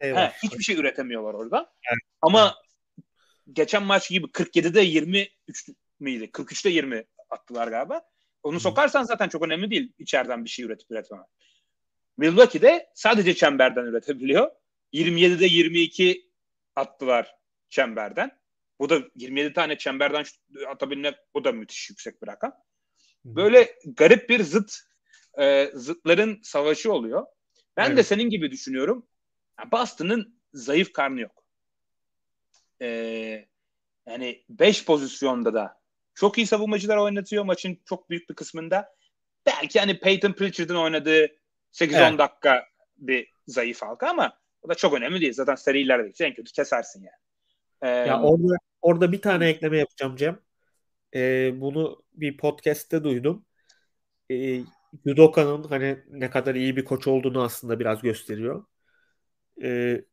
şey he, hiçbir şey üretemiyorlar orada. Evet. Ama geçen maç gibi 47'de 23 miydi? 43'te 20 attılar galiba. Onu sokarsan zaten çok önemli değil içeriden bir şey üretip üretmemek. Milwaukee'de sadece çemberden üretebiliyor. 27'de 22 attılar çemberden. Bu da 27 tane çemberden atabilmek bu da müthiş yüksek bir rakam. Böyle garip bir zıt e, zıtların savaşı oluyor. Ben evet. de senin gibi düşünüyorum. Boston'ın zayıf karnı yok. Ee, yani 5 pozisyonda da çok iyi savunmacılar oynatıyor maçın çok büyük bir kısmında. Belki hani Peyton Pritchard'ın oynadığı 8-10 evet. dakika bir zayıf halka ama o da çok önemli değil. Zaten serilerde en kötü kesersin yani. Ee, ya orada orada bir tane ekleme yapacağım Cem. Ee, bunu bir podcast'te duydum. Ee, Yudoka'nın hani ne kadar iyi bir koç olduğunu aslında biraz gösteriyor. Ee,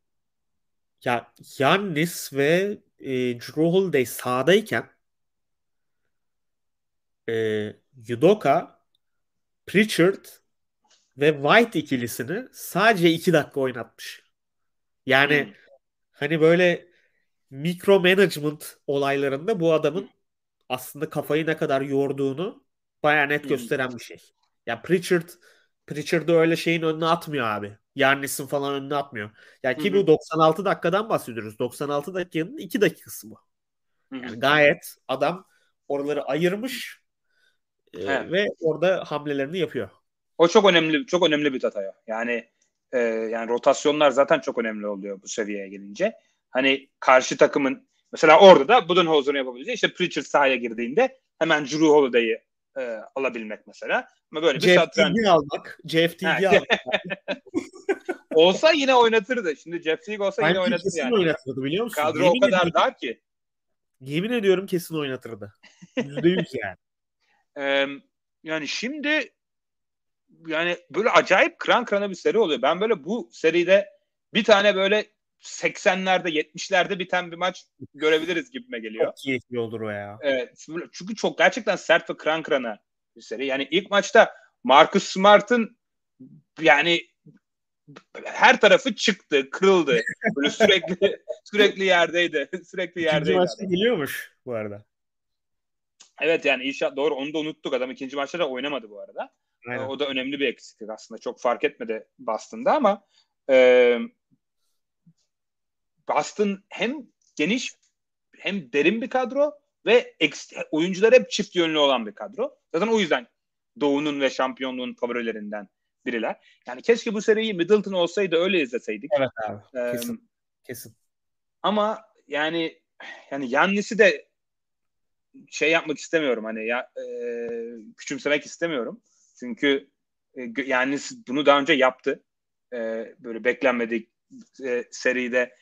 ya Yannis ve e, Drew Holiday sahadayken e, Yudoka, Pritchard ve White ikilisini sadece iki dakika oynatmış. Yani hmm. hani böyle mikro management olaylarında bu adamın aslında kafayı ne kadar yorduğunu baya net hmm. gösteren bir şey. Ya Pritchard Pritchard'ı öyle şeyin önüne atmıyor abi. Yannis'in falan önüne atmıyor. Yani ki bu 96 dakikadan bahsediyoruz. 96 dakikanın 2 dakikası bu. Yani gayet adam oraları ayırmış e, ve orada hamlelerini yapıyor. O çok önemli çok önemli bir detay. o. Yani e, yani rotasyonlar zaten çok önemli oluyor bu seviyeye gelince. Hani karşı takımın mesela orada da Budenholzer'ın yapabileceği işte Pritchard sahaya girdiğinde hemen Drew Holiday'i e, alabilmek mesela. Ama böyle bir satranç almak. Jeff almak. olsa yine oynatırdı. Şimdi Jeff Teague olsa yine Bence oynatır kesin yani. oynatırdı biliyor musun? Kadro o yemin, kadar ediyorum, dar ki. yemin ediyorum kesin oynatırdı. Yüzde yüz yani. Ee, yani şimdi yani böyle acayip kran krana bir seri oluyor. Ben böyle bu seride bir tane böyle 80'lerde 70'lerde biten bir maç görebiliriz gibime geliyor. Çok keyifli olur o ya. Evet, çünkü çok gerçekten sert ve kran krana bir seri. Yani ilk maçta Marcus Smart'ın yani her tarafı çıktı, kırıldı. Böyle sürekli sürekli yerdeydi. Sürekli İkinci yerdeydi. maçta adam. geliyormuş bu arada. Evet yani inşallah doğru onu da unuttuk. Adam ikinci maçta da oynamadı bu arada. Aynen. O da önemli bir eksiklik aslında. Çok fark etmedi Boston'da ama e, Boston hem geniş hem derin bir kadro ve oyuncular hep çift yönlü olan bir kadro. Zaten o yüzden Doğu'nun ve şampiyonluğun favorilerinden biriler. Yani keşke bu seriyi Middleton olsaydı öyle izleseydik. Evet abi. Ee, Kesin. Kesin. ama yani yani Yannis'i de şey yapmak istemiyorum hani ya e, küçümsemek istemiyorum. Çünkü e, Yannis bunu daha önce yaptı. E, böyle beklenmedik e, seride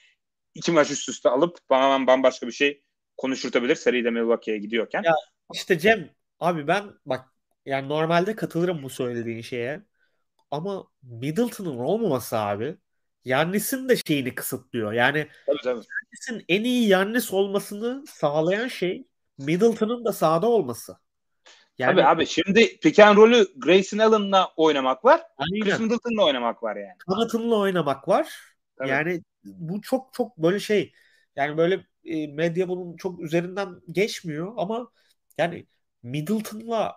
iki maç üst üste alıp bana bambaşka bir şey konuşturtabilir seride Milwaukee'ye gidiyorken. Ya, İşte Cem abi ben bak yani normalde katılırım bu söylediğin şeye. Ama Middleton'ın olmaması abi Yannis'in de şeyini kısıtlıyor. Yani Tabii tabii. Yannis'in en iyi Yannis olmasını sağlayan şey Middleton'ın da sahada olması. Yani Tabii abi şimdi pick and roll'ü Grayson Allen'la oynamak var. Chris aynen. Middleton'la oynamak var yani. Kanatınla oynamak var. Tabii. Yani bu çok çok böyle şey. Yani böyle e, medya bunun çok üzerinden geçmiyor ama yani Middleton'la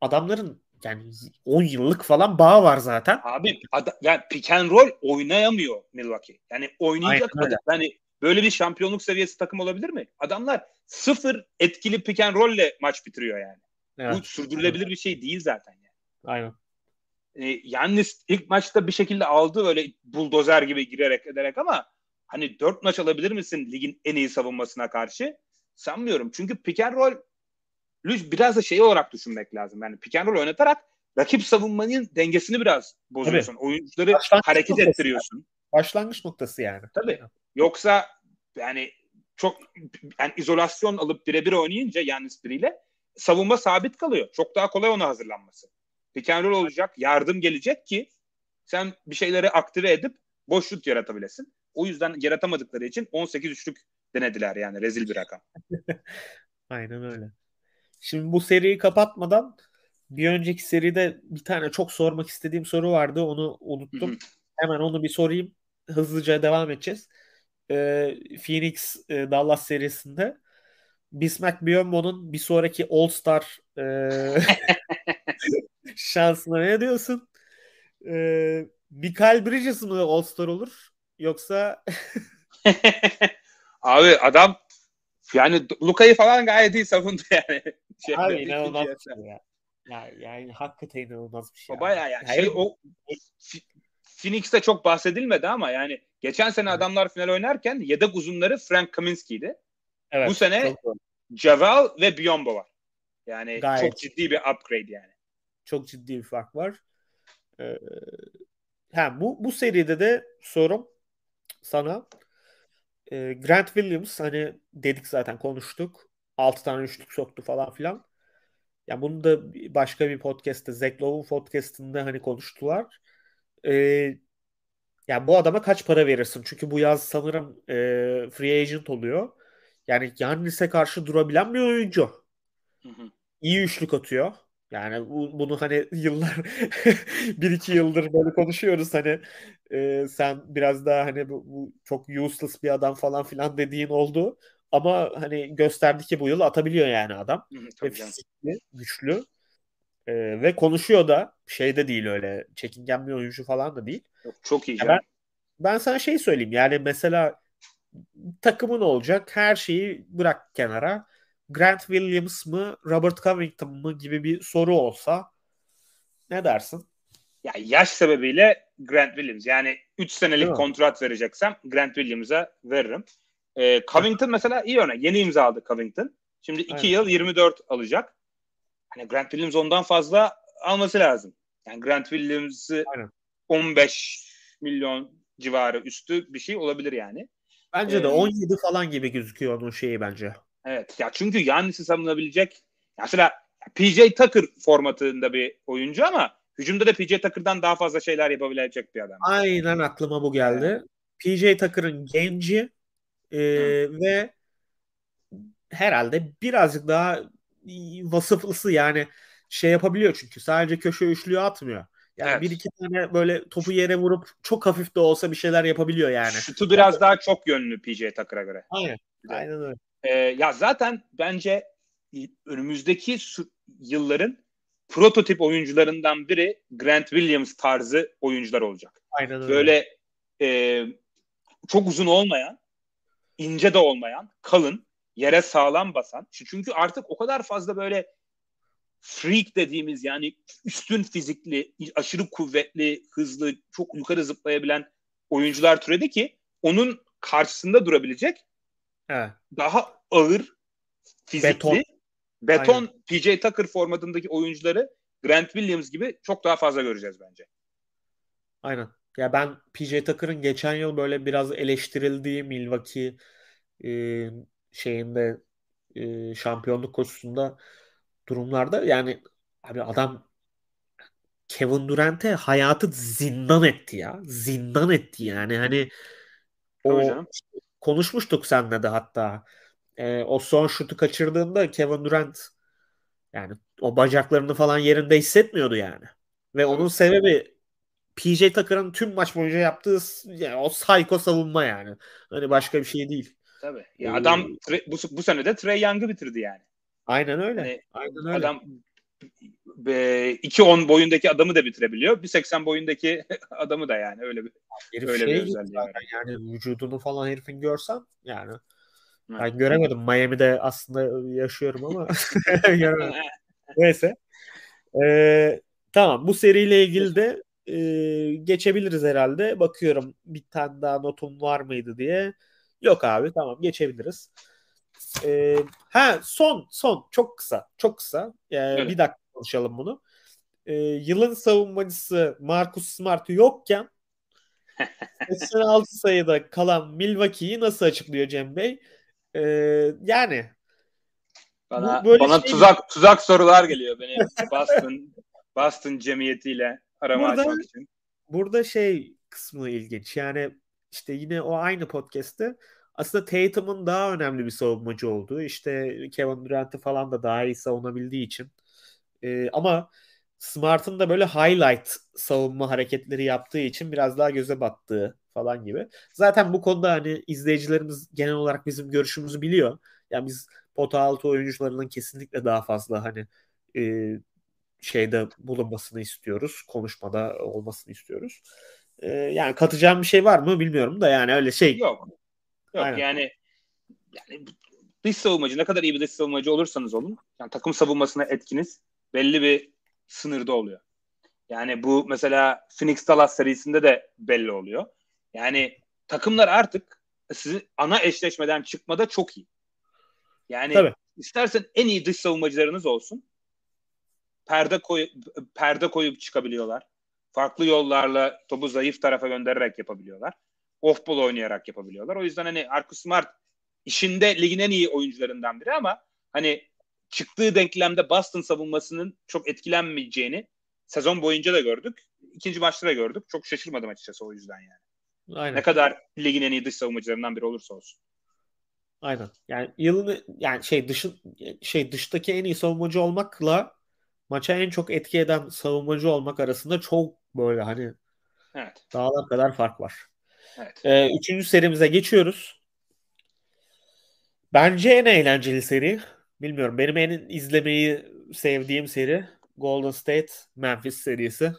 adamların yani 10 yıllık falan bağı var zaten. Abi ada, yani pick and roll oynayamıyor Milwaukee. Yani oynayacak Aynen. Yani böyle bir şampiyonluk seviyesi takım olabilir mi? Adamlar sıfır etkili pick and roll maç bitiriyor yani. Evet. Bu sürdürülebilir bir şey değil zaten yani. Aynen. E, Yannis ilk maçta bir şekilde aldı öyle buldozer gibi girerek ederek ama hani dört maç alabilir misin ligin en iyi savunmasına karşı? Sanmıyorum. Çünkü pick and roll biraz da şey olarak düşünmek lazım. Yani pick and roll oynatarak rakip savunmanın dengesini biraz bozuyorsun. Oyuncuları Başlangıç hareket noktası. ettiriyorsun. Başlangıç noktası yani. Tabii. Yoksa yani çok yani izolasyon alıp birebir oynayınca Yannis biriyle savunma sabit kalıyor. Çok daha kolay ona hazırlanması. Roll olacak, yardım gelecek ki sen bir şeyleri aktive edip boş şut yaratabilesin. O yüzden yaratamadıkları için 18 üçlük denediler yani rezil bir rakam. Aynen öyle. Şimdi bu seriyi kapatmadan bir önceki seride bir tane çok sormak istediğim soru vardı. Onu unuttum. Hı hı. Hemen onu bir sorayım. Hızlıca devam edeceğiz. Ee, Phoenix e, Dallas serisinde Bismack Biyombo'nun bir sonraki All-Star e, şansına ne diyorsun? E, Michael Bridges mi All-Star olur? Yoksa Abi adam yani Luka'yı falan gayet iyi savundu yani. Şeyde, abi inanılmaz bir şey ya. Ya, yani hakikaten inanılmaz bir şey. O bayağı yani Hayır. şey o Phoenix'te çok bahsedilmedi ama yani geçen sene adamlar final oynarken yedek uzunları Frank Kaminsky'ydi. Evet, bu sene-. Javel ve Biombo var. Yani Gayet. çok ciddi bir upgrade yani. çok ciddi bir fark var. Ee, ha, bu, bu seride de sorum sana e, Grant Williams hani dedik zaten konuştuk. 6 tane üçlük soktu falan filan. Ya bunu da başka bir podcast'te Zach Lowe'un podcast'ında hani konuştular. Ee, ya bu adama kaç para verirsin? Çünkü bu yaz sanırım e, free agent oluyor. Yani Yannis'e karşı durabilen bir oyuncu. Hı hı. iyi üçlük atıyor. Yani bu, bunu hani yıllar bir iki yıldır böyle konuşuyoruz hani e, sen biraz daha hani bu, bu çok useless bir adam falan filan dediğin oldu. Ama hani gösterdi ki bu yıl atabiliyor yani adam. Hı hı, Ve fizikli, güçlü. Ee, ve konuşuyor da şey de değil öyle çekingen bir oyuncu falan da değil. Çok iyi. Ya ben, ben sana şey söyleyeyim yani mesela takımın olacak her şeyi bırak kenara. Grant Williams mı Robert Covington mı gibi bir soru olsa ne dersin? Ya yaş sebebiyle Grant Williams. Yani 3 senelik kontrat vereceksem Grant Williams'a veririm. Ee, Covington mesela iyi örnek. Yeni imza aldı Covington. Şimdi 2 yıl 24 alacak. Hani Grant Williams ondan fazla alması lazım. Yani Grant Williams'ı 15 milyon civarı üstü bir şey olabilir yani. Bence ee, de 17 falan gibi gözüküyor onun şeyi bence. Evet. Ya çünkü Yannis'i savunabilecek mesela PJ Tucker formatında bir oyuncu ama hücumda da PJ Tucker'dan daha fazla şeyler yapabilecek bir adam. Aynen aklıma bu geldi. PJ Tucker'ın genci e, ve herhalde birazcık daha vasıflısı yani şey yapabiliyor çünkü sadece köşe üçlüğü atmıyor. Yani evet. bir iki tane böyle topu yere vurup çok hafif de olsa bir şeyler yapabiliyor yani. Şutu biraz daha çok yönlü PJ Tucker'a göre. Aynen. Aynen öyle. Ee, ya zaten bence önümüzdeki yılların prototip oyuncularından biri Grant Williams tarzı oyuncular olacak. Aynen öyle. Böyle e, çok uzun olmayan, ince de olmayan, kalın, yere sağlam basan. Çünkü artık o kadar fazla böyle freak dediğimiz yani üstün fizikli, aşırı kuvvetli, hızlı, çok yukarı zıplayabilen oyuncular türedi ki onun karşısında durabilecek He. daha ağır fizikli beton, beton PJ Tucker formatındaki oyuncuları Grant Williams gibi çok daha fazla göreceğiz bence. Aynen. Ya ben PJ Tucker'ın geçen yıl böyle biraz eleştirildiği Milwaukee e, şeyinde e, şampiyonluk koşusunda durumlarda yani abi adam Kevin Durant'e hayatı zindan etti ya. Zindan etti yani. Hani o konuşmuştuk seninle de hatta. E, o son şutu kaçırdığında Kevin Durant yani o bacaklarını falan yerinde hissetmiyordu yani. Ve onun sebebi PJ Tucker'ın tüm maç boyunca yaptığı yani o psycho savunma yani. Hani başka bir şey değil. Tabii. Ya ee, adam bu, bu sene de Trey Young'ı bitirdi yani. Aynen öyle. Yani Aynen öyle. Adam 2.10 boyundaki adamı da bitirebiliyor. 1.80 boyundaki adamı da yani öyle bir Herif öyle şey bir özelliği var. Yani vücudunu falan herifin görsem yani evet. ben göremedim. Miami'de aslında yaşıyorum ama Neyse. Ee, tamam bu seriyle ilgili de e, geçebiliriz herhalde. Bakıyorum bir tane daha notum var mıydı diye. Yok abi tamam geçebiliriz. E, ha son son çok kısa çok kısa e, evet. bir dakika konuşalım bunu. E, yılın savunmacısı Marcus Smart yokken 86 sayıda kalan Milwaukee'yi nasıl açıklıyor Cem Bey? E, yani bana bu, bana şey tuzak mi? tuzak sorular geliyor benim Boston Boston cemiyetiyle arama burada, açmak için. Burada şey kısmı ilginç. Yani işte yine o aynı podcast'te aslında Tatum'un daha önemli bir savunmacı olduğu işte Kevin Durant'ı falan da daha iyi savunabildiği için e, ama Smart'ın da böyle highlight savunma hareketleri yaptığı için biraz daha göze battığı falan gibi. Zaten bu konuda hani izleyicilerimiz genel olarak bizim görüşümüzü biliyor. Yani biz pota altı oyuncularının kesinlikle daha fazla hani e, şeyde bulunmasını istiyoruz. Konuşmada olmasını istiyoruz. E, yani katacağım bir şey var mı bilmiyorum da yani öyle şey. Yok. Yok Aynen. yani yani dış savunmacı ne kadar iyi bir dış savunmacı olursanız olun yani takım savunmasına etkiniz belli bir sınırda oluyor. Yani bu mesela Phoenix Dallas serisinde de belli oluyor. Yani takımlar artık sizi ana eşleşmeden çıkmada çok iyi. Yani Tabii. istersen en iyi dış savunmacılarınız olsun. Perde koy perde koyup çıkabiliyorlar. Farklı yollarla topu zayıf tarafa göndererek yapabiliyorlar off-ball oynayarak yapabiliyorlar. O yüzden hani Marcus Smart işinde ligin en iyi oyuncularından biri ama hani çıktığı denklemde Boston savunmasının çok etkilenmeyeceğini sezon boyunca da gördük. İkinci maçta da gördük. Çok şaşırmadım açıkçası o yüzden yani. Aynen. Ne kadar ligin en iyi dış savunmacılarından biri olursa olsun. Aynen. Yani yılın yani şey dışın şey dıştaki en iyi savunmacı olmakla maça en çok etki eden savunmacı olmak arasında çok böyle hani evet. dağlar kadar fark var. Evet. Ee, üçüncü serimize geçiyoruz. Bence en eğlenceli seri. Bilmiyorum. Benim en izlemeyi sevdiğim seri. Golden State Memphis serisi.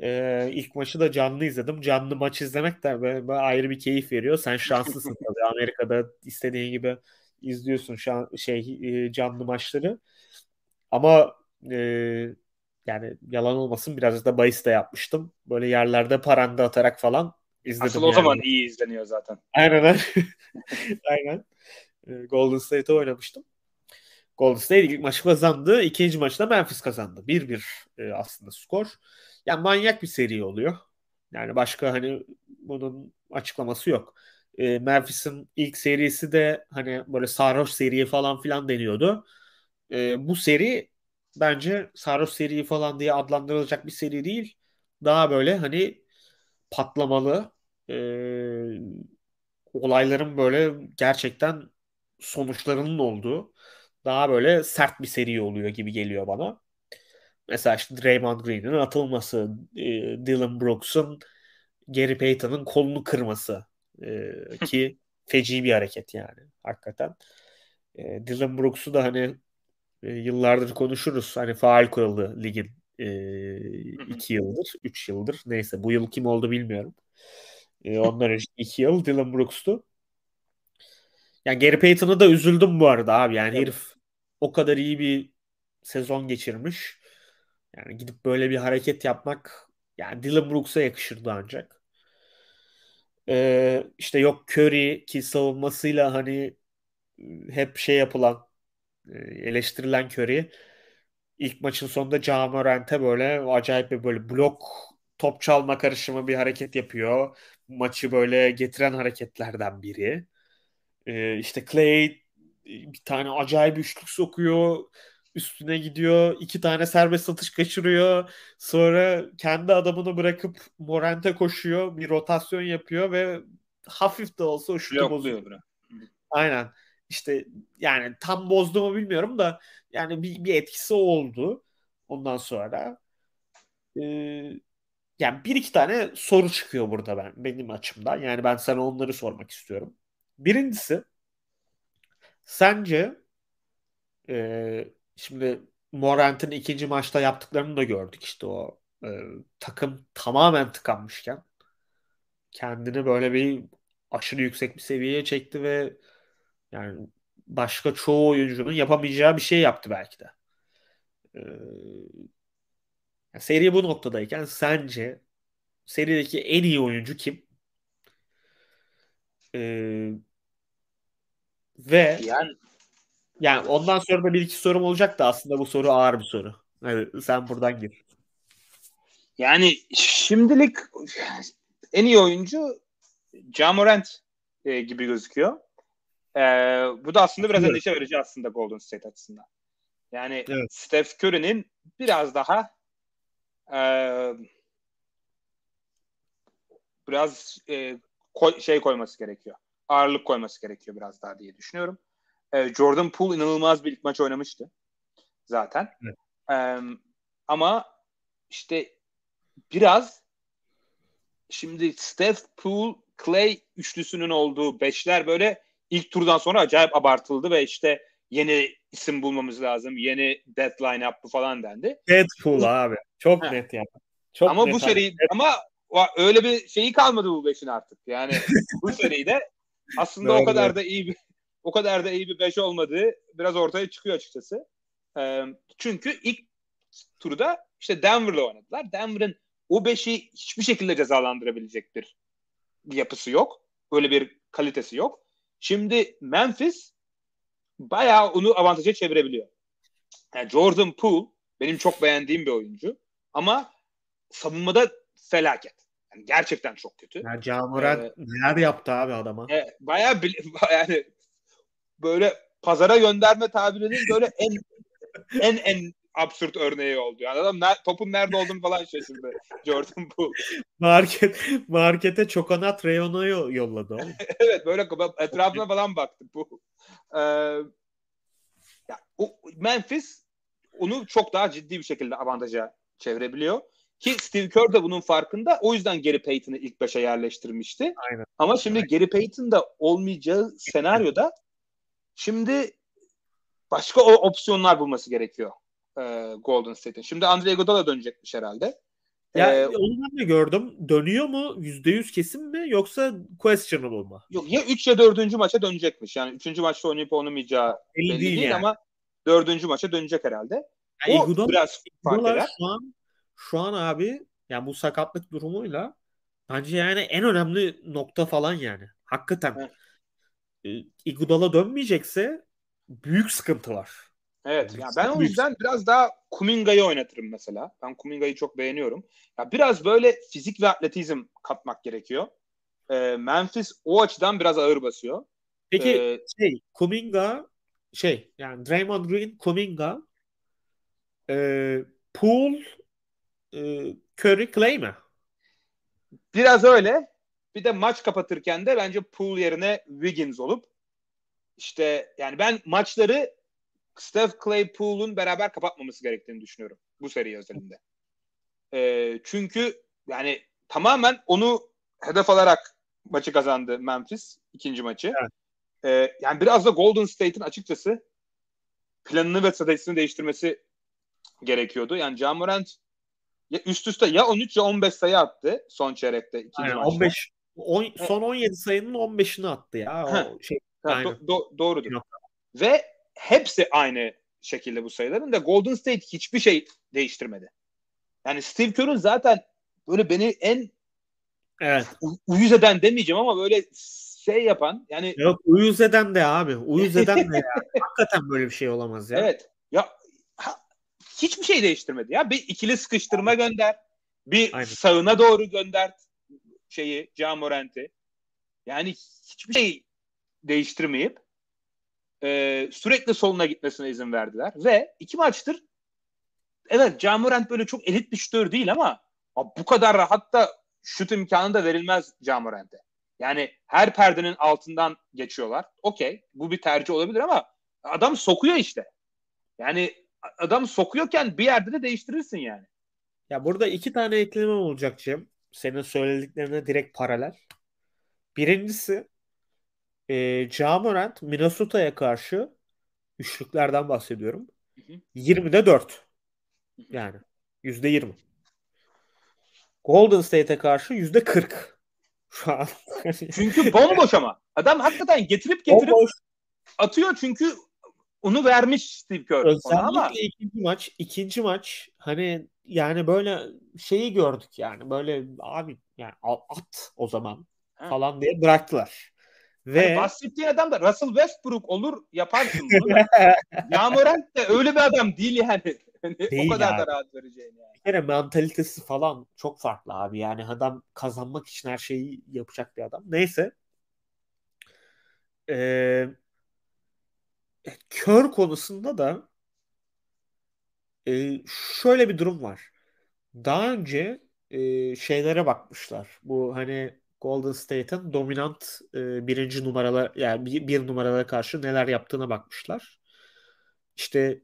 Ee, ilk maçı da canlı izledim. Canlı maç izlemek de böyle, böyle ayrı bir keyif veriyor. Sen şanslısın tabii. Amerika'da istediğin gibi izliyorsun şan, şey e, canlı maçları. Ama e, yani yalan olmasın biraz da bahis de yapmıştım. Böyle yerlerde paranda atarak falan izledim. Asıl o yani. zaman iyi izleniyor zaten. Aynen. Aynen. E, Golden State'e oynamıştım. Golden State ilk maçı kazandı. İkinci maçta Memphis kazandı. 1-1 e, aslında skor. Yani manyak bir seri oluyor. Yani başka hani bunun açıklaması yok. E, Memphis'in ilk serisi de hani böyle sarhoş seriye falan filan deniyordu. E, bu seri bence sarhoş seri falan diye adlandırılacak bir seri değil. Daha böyle hani patlamalı e, olayların böyle gerçekten sonuçlarının olduğu daha böyle sert bir seri oluyor gibi geliyor bana. Mesela işte Draymond Green'in atılması, e, Dylan Brooks'un Gary Payton'ın kolunu kırması e, ki feci bir hareket yani hakikaten. E, Dylan Brooks'u da hani e, yıllardır konuşuruz. Hani faal kuralı ligin e, iki yıldır, üç yıldır. Neyse bu yıl kim oldu bilmiyorum. E, onlar önce iki yıl Dylan Brooks'tu. Yani Gary Payton'a da üzüldüm bu arada abi. Yani evet. herif o kadar iyi bir sezon geçirmiş. Yani gidip böyle bir hareket yapmak yani Dylan Brooks'a yakışırdı ancak. Ee, işte yok Curry ki savunmasıyla hani hep şey yapılan eleştirilen Curry ilk maçın sonunda Ja Morant'e böyle acayip bir böyle blok top çalma karışımı bir hareket yapıyor. Maçı böyle getiren hareketlerden biri. Ee, işte Clay bir tane acayip üçlük sokuyor üstüne gidiyor. iki tane serbest atış kaçırıyor. Sonra kendi adamını bırakıp Morant'e koşuyor. Bir rotasyon yapıyor ve hafif de olsa o şutu bozuyor. Aynen. İşte yani tam bozdu mu bilmiyorum da yani bir, bir etkisi oldu. Ondan sonra e, yani bir iki tane soru çıkıyor burada ben benim açımdan. Yani ben sana onları sormak istiyorum. Birincisi sence e, Şimdi Morant'ın ikinci maçta yaptıklarını da gördük işte o e, takım tamamen tıkanmışken kendini böyle bir aşırı yüksek bir seviyeye çekti ve yani başka çoğu oyuncunun yapamayacağı bir şey yaptı belki de. Ee, yani seri bu noktadayken sence serideki en iyi oyuncu kim? Ee, ve yani yani ondan sonra da bir iki sorum olacak da aslında bu soru ağır bir soru. Evet, sen buradan gir. Yani şimdilik en iyi oyuncu Jamorant e, gibi gözüküyor. E, bu da aslında biraz endişe verici aslında Golden State açısından. Yani evet. Steph Curry'nin biraz daha e, biraz e, koy, şey koyması gerekiyor. Ağırlık koyması gerekiyor biraz daha diye düşünüyorum. E, Jordan Poole inanılmaz bir ilk maç oynamıştı zaten. Evet. E, ama işte biraz şimdi Steph, Poole, Clay üçlüsünün olduğu beşler böyle ilk turdan sonra acayip abartıldı ve işte yeni isim bulmamız lazım. Yeni deadline up falan dendi. Deadpool abi. Çok ha. net yani. Çok ama net bu seri abi. ama öyle bir şeyi kalmadı bu beşin artık. Yani bu seride aslında o kadar da iyi bir o kadar da iyi bir 5 olmadığı biraz ortaya çıkıyor açıkçası. Çünkü ilk turda işte Denver'la oynadılar. Denver'ın o 5'i hiçbir şekilde cezalandırabilecek bir yapısı yok. Öyle bir kalitesi yok. Şimdi Memphis bayağı onu avantaja çevirebiliyor. Yani Jordan Poole benim çok beğendiğim bir oyuncu. Ama savunmada felaket. Yani gerçekten çok kötü. Ya Camurat ee, neler yaptı abi adama? E, bayağı yani böyle pazara gönderme tabirinin böyle en en en absürt örneği oldu. Yani adam ner, topun nerede olduğunu falan şaşırdı Jordan Poole. Market, markete çokonat reyonu yolladı evet böyle etrafına falan baktı bu. Ee, ya, o, Memphis onu çok daha ciddi bir şekilde avantaja çevirebiliyor. Ki Steve Kerr de bunun farkında. O yüzden Gary Payton'ı ilk başa yerleştirmişti. Aynen. Ama şimdi Aynen. Gary Payton da olmayacağı senaryoda Şimdi başka o opsiyonlar bulması gerekiyor e, Golden State'in. Şimdi Andre Iguodala dönecekmiş herhalde. Ya Ee, onu ben de gördüm. Dönüyor mu? %100 kesin mi? Yoksa questionable mı? Yok ya 3 ya 4. maça dönecekmiş. Yani 3. maçta oynayıp oynamayacağı Belli belli değil değil, yani. ama 4. maça dönecek herhalde. Yani o Iguodala- biraz Iguodala şu an şu an abi yani bu sakatlık durumuyla bence yani en önemli nokta falan yani. Hakikaten. Evet. E, Iguodala dönmeyecekse büyük sıkıntı var. Evet. Ya ben o yüzden biraz daha Kuminga'yı oynatırım mesela. Ben Kuminga'yı çok beğeniyorum. Ya biraz böyle fizik ve atletizm katmak gerekiyor. Ee, Memphis o açıdan biraz ağır basıyor. Peki Ee, şey Kuminga şey yani Draymond Green Kuminga e, Poole e, Curry Clay mi? Biraz öyle. Bir de maç kapatırken de bence Poole yerine Wiggins olup işte yani ben maçları Steph Clay Poole'un beraber kapatmaması gerektiğini düşünüyorum bu seri özelinde. Ee, çünkü yani tamamen onu hedef alarak maçı kazandı Memphis ikinci maçı. Evet. Ee, yani biraz da Golden State'in açıkçası planını ve stratejisini değiştirmesi gerekiyordu. Yani Ja Morant ya üst üste ya 13 ya 15 sayı attı son çeyrekte ikinci Aynen, maçta. 15 on- son 17 sayının 15'ini attı ya. O Heh. şey Ha, do- do- doğrudur. Yok. Ve hepsi aynı şekilde bu sayıların da Golden State hiçbir şey değiştirmedi. Yani Steve Kerr'ın zaten böyle beni en evet. u- uyuz eden demeyeceğim ama böyle şey yapan yani Yok uyuz eden de abi. Uyuz eden de ya. Hakikaten böyle bir şey olamaz ya. evet ya ha- hiçbir şey değiştirmedi ya. Bir ikili sıkıştırma gönder. Bir Aynen. sağına doğru gönder şeyi Ja Morant'i. Yani hiçbir şey değiştirmeyip e, sürekli soluna gitmesine izin verdiler. Ve iki maçtır evet Ja Morant böyle çok elit bir şutör değil ama abi bu kadar rahat da şut imkanı da verilmez Ja Morant'e. Yani her perdenin altından geçiyorlar. Okey bu bir tercih olabilir ama adam sokuyor işte. Yani adam sokuyorken bir yerde de değiştirirsin yani. Ya burada iki tane ekleme olacak Cem. Senin söylediklerine direkt paralel. Birincisi e, Ja Morant Minnesota'ya karşı üçlüklerden bahsediyorum. Hı hı. 20'de 4. Yani %20. Golden State'e karşı %40. Şu an. Çünkü bomboş ama. Adam hakikaten getirip getirip Bomboş. atıyor çünkü onu vermiş Steve Kerr ona ama Özellikle ikinci maç, ikinci maç hani yani böyle şeyi gördük yani böyle abi yani at o zaman Ha. falan diye bıraktılar. Ve Hani bahsettiğin adam da Russell Westbrook olur yaparsın bunu da. Yağmurant de öyle bir adam değil yani. Hani Değil o kadar abi. da rahat vereceğin yani. bir kere mentalitesi falan çok farklı abi. Yani adam kazanmak için her şeyi yapacak bir adam. Neyse. Ee, kör konusunda da e, şöyle bir durum var. Daha önce e, şeylere bakmışlar. Bu hani Golden State'in dominant e, birinci numaralar yani bir, bir numaralara karşı neler yaptığına bakmışlar. İşte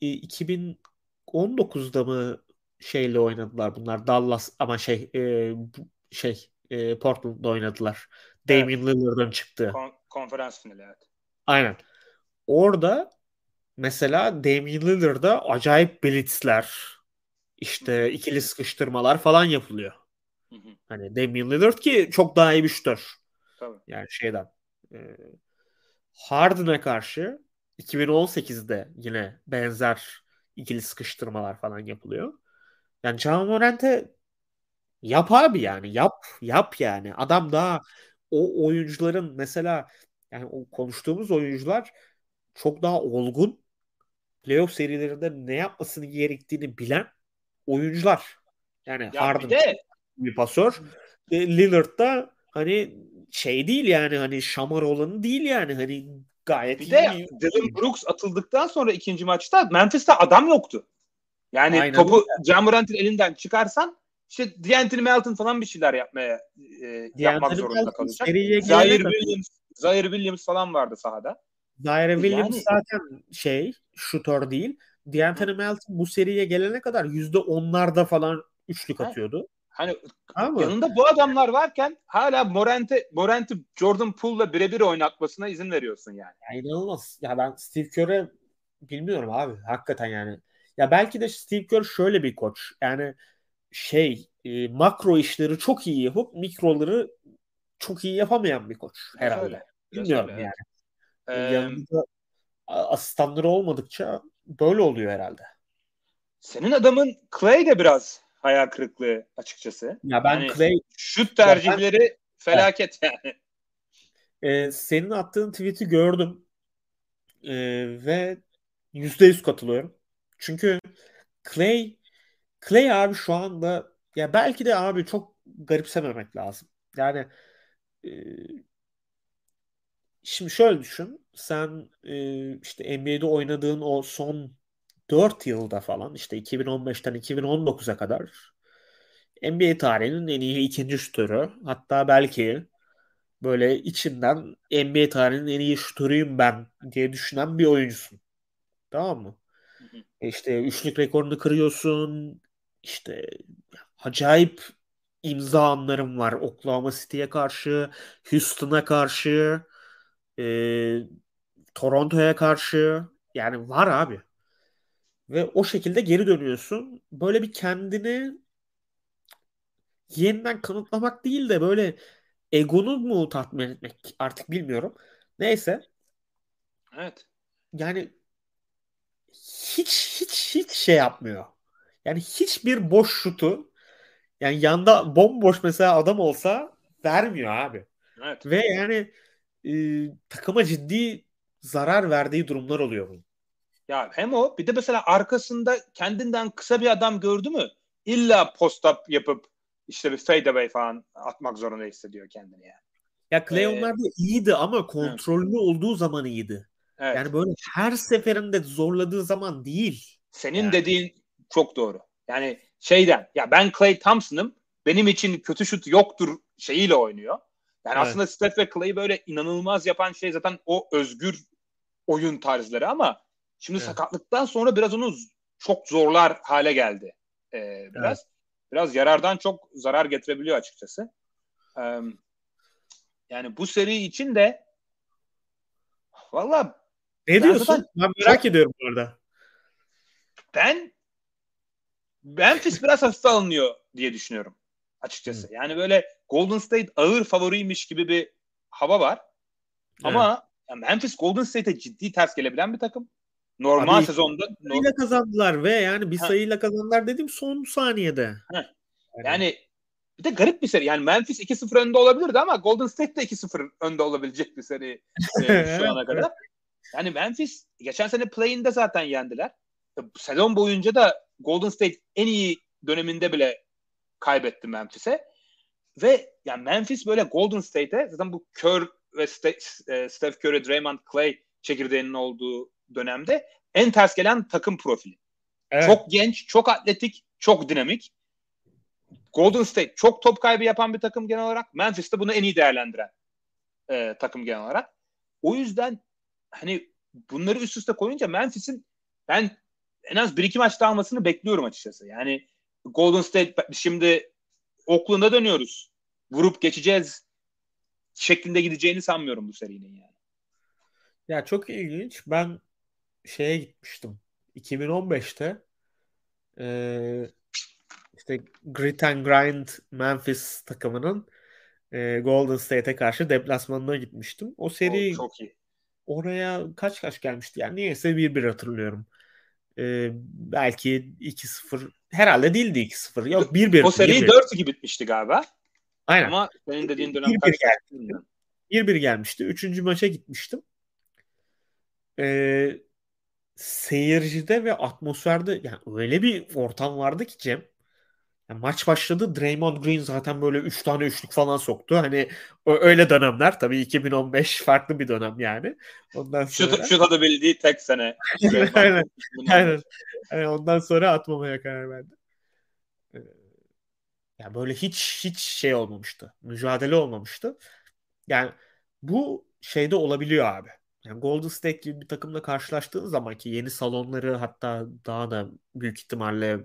e, 2019'da mı şeyle oynadılar bunlar Dallas ama şey e, şey e, Portland'da oynadılar. Damian Lillard'ın çıktığı. Kon- konferans finali evet. Aynen. Orada mesela Damian Lillard'a acayip blitzler, işte ikili sıkıştırmalar falan yapılıyor. Hı hı. Hani Damian Lillard ki çok daha iyi bir şutör. Tabii. Yani şeyden. E, Harden'a karşı 2018'de yine benzer ikili sıkıştırmalar falan yapılıyor. Yani Ja Morant'e yap abi yani yap yap yani. Adam daha o oyuncuların mesela yani o konuştuğumuz oyuncular çok daha olgun playoff serilerinde ne yapmasını gerektiğini bilen oyuncular. Yani Ya bir Harden de bir pasör. E, Lillard da hani şey değil yani hani şamar olanı değil yani hani gayet bir iyi. de Dylan Brooks atıldıktan sonra ikinci maçta Memphis'te adam yoktu. Yani Aynen topu Jamorant'ın elinden çıkarsan işte D'Anthony Melton falan bir şeyler yapmaya e, yapmak zorunda Melton kalacak. Zaire Williams, Zaire Williams falan vardı sahada. Zaire Williams Yani- zaten şey şutör değil. D'Anthony Melton bu seriye gelene kadar yüzde onlarda falan üçlük atıyordu. Hani mı? yanında bu adamlar varken hala Morant'i Morant'i Jordan Poole'la birebir oynatmasına izin veriyorsun yani. Ya inanılmaz. Ya ben Steve Kerr'e bilmiyorum abi. Hakikaten yani. Ya belki de Steve Kerr şöyle bir koç. Yani şey e, makro işleri çok iyi yapıp mikroları çok iyi yapamayan bir koç herhalde. Öyle. Bilmiyorum öyle, yani. Evet. Ee, Yanında asistanları olmadıkça böyle oluyor herhalde. Senin adamın Clay de biraz hayal kırıklığı açıkçası. Ya ben yani Clay şut tercihleri ben, felaket yani. Ee, senin attığın tweet'i gördüm. Ee, ve %100 katılıyorum. Çünkü Clay Clay abi şu anda ya belki de abi çok garipsememek lazım. Yani e, şimdi şöyle düşün. Sen e, işte NBA'de oynadığın o son 4 yılda falan işte 2015'ten 2019'a kadar NBA tarihinin en iyi ikinci şutörü. Hatta belki böyle içinden NBA tarihinin en iyi şutörüyüm ben diye düşünen bir oyuncusun. Tamam mı? E işte üçlük rekorunu kırıyorsun. İşte acayip imza anlarım var. Oklahoma City'ye karşı, Houston'a karşı, e, Toronto'ya karşı. Yani var abi. Ve o şekilde geri dönüyorsun. Böyle bir kendini yeniden kanıtlamak değil de böyle egonu mu tatmin etmek artık bilmiyorum. Neyse. Evet. Yani hiç hiç hiç şey yapmıyor. Yani hiçbir boş şutu yani yanda bomboş mesela adam olsa vermiyor abi. Evet. Ve yani e, takıma ciddi zarar verdiği durumlar oluyor bunun. Ya hem o bir de mesela arkasında kendinden kısa bir adam gördü mü illa post-up yapıp işte bir fadeaway falan atmak zorunda hissediyor kendini yani. Ya Clay ee, onlarda iyiydi ama kontrollü evet. olduğu zaman iyiydi. Evet. Yani böyle her seferinde zorladığı zaman değil. Senin yani. dediğin çok doğru. Yani şeyden ya ben Clay Thompson'ım benim için kötü şut yoktur şeyiyle oynuyor. Yani evet. aslında Steph ve Clay'i böyle inanılmaz yapan şey zaten o özgür oyun tarzları ama şimdi evet. sakatlıktan sonra biraz onu çok zorlar hale geldi. Ee, biraz evet. biraz yarardan çok zarar getirebiliyor açıkçası. Ee, yani bu seri için de valla ne diyorsun? Ben merak çok, ediyorum bu arada. Ben Memphis biraz hafif alınıyor diye düşünüyorum açıkçası. Hmm. Yani böyle Golden State ağır favoriymiş gibi bir hava var. Ama yani Memphis Golden State'e ciddi ters gelebilen bir takım. Normal Abi, sezonda sayıyla kazandılar ve yani bir ha. sayıyla kazandılar dedim son saniyede. Ha. Yani bir de garip bir seri. Yani Memphis 2-0 önde olabilirdi ama Golden State de 2-0 önde olabilecek bir seri e, şu ana kadar. Yani Memphis geçen sene play-in'de zaten yendiler. E, sezon boyunca da Golden State en iyi döneminde bile kaybetti Memphis'e. Ve yani Memphis böyle Golden State'e zaten bu Kerr ve e, Steph Curry, Draymond Clay çekirdeğinin olduğu dönemde en ters gelen takım profili. Evet. Çok genç, çok atletik, çok dinamik. Golden State çok top kaybı yapan bir takım genel olarak. Memphis de bunu en iyi değerlendiren e, takım genel olarak. O yüzden hani bunları üst üste koyunca Memphis'in ben en az bir iki maç daha almasını bekliyorum açıkçası. Yani Golden State şimdi Oakland'a dönüyoruz. Vurup geçeceğiz şeklinde gideceğini sanmıyorum bu serinin yani. Ya çok ilginç. Ben şeye gitmiştim. 2015'te ee, işte Grit and Grind Memphis takımının e, Golden State'e karşı deplasmanına gitmiştim. O seri o, çok iyi. oraya kaç kaç gelmişti yani niyeyse 1-1 hatırlıyorum. Ee, belki 2-0 herhalde değildi 2-0. Yok 1-1. O seri 4-2 bitmişti galiba. Aynen. Ama senin dediğin dönem 1-1 gelmişti. 1-1 gelmişti. Üçüncü maça gitmiştim. Ee, seyircide ve atmosferde yani öyle bir ortam vardı ki Cem. Yani maç başladı. Draymond Green zaten böyle 3 tane üçlük falan soktu. Hani öyle dönemler. Tabii 2015 farklı bir dönem yani. Ondan sonra... Şut, şut atabildiği tek sene. aynen. aynen. Yani ondan sonra atmamaya karar verdi. Ee, yani böyle hiç hiç şey olmamıştı. Mücadele olmamıştı. Yani bu şeyde olabiliyor abi. Yani Golden State gibi bir takımla karşılaştığın zaman ki yeni salonları hatta daha da büyük ihtimalle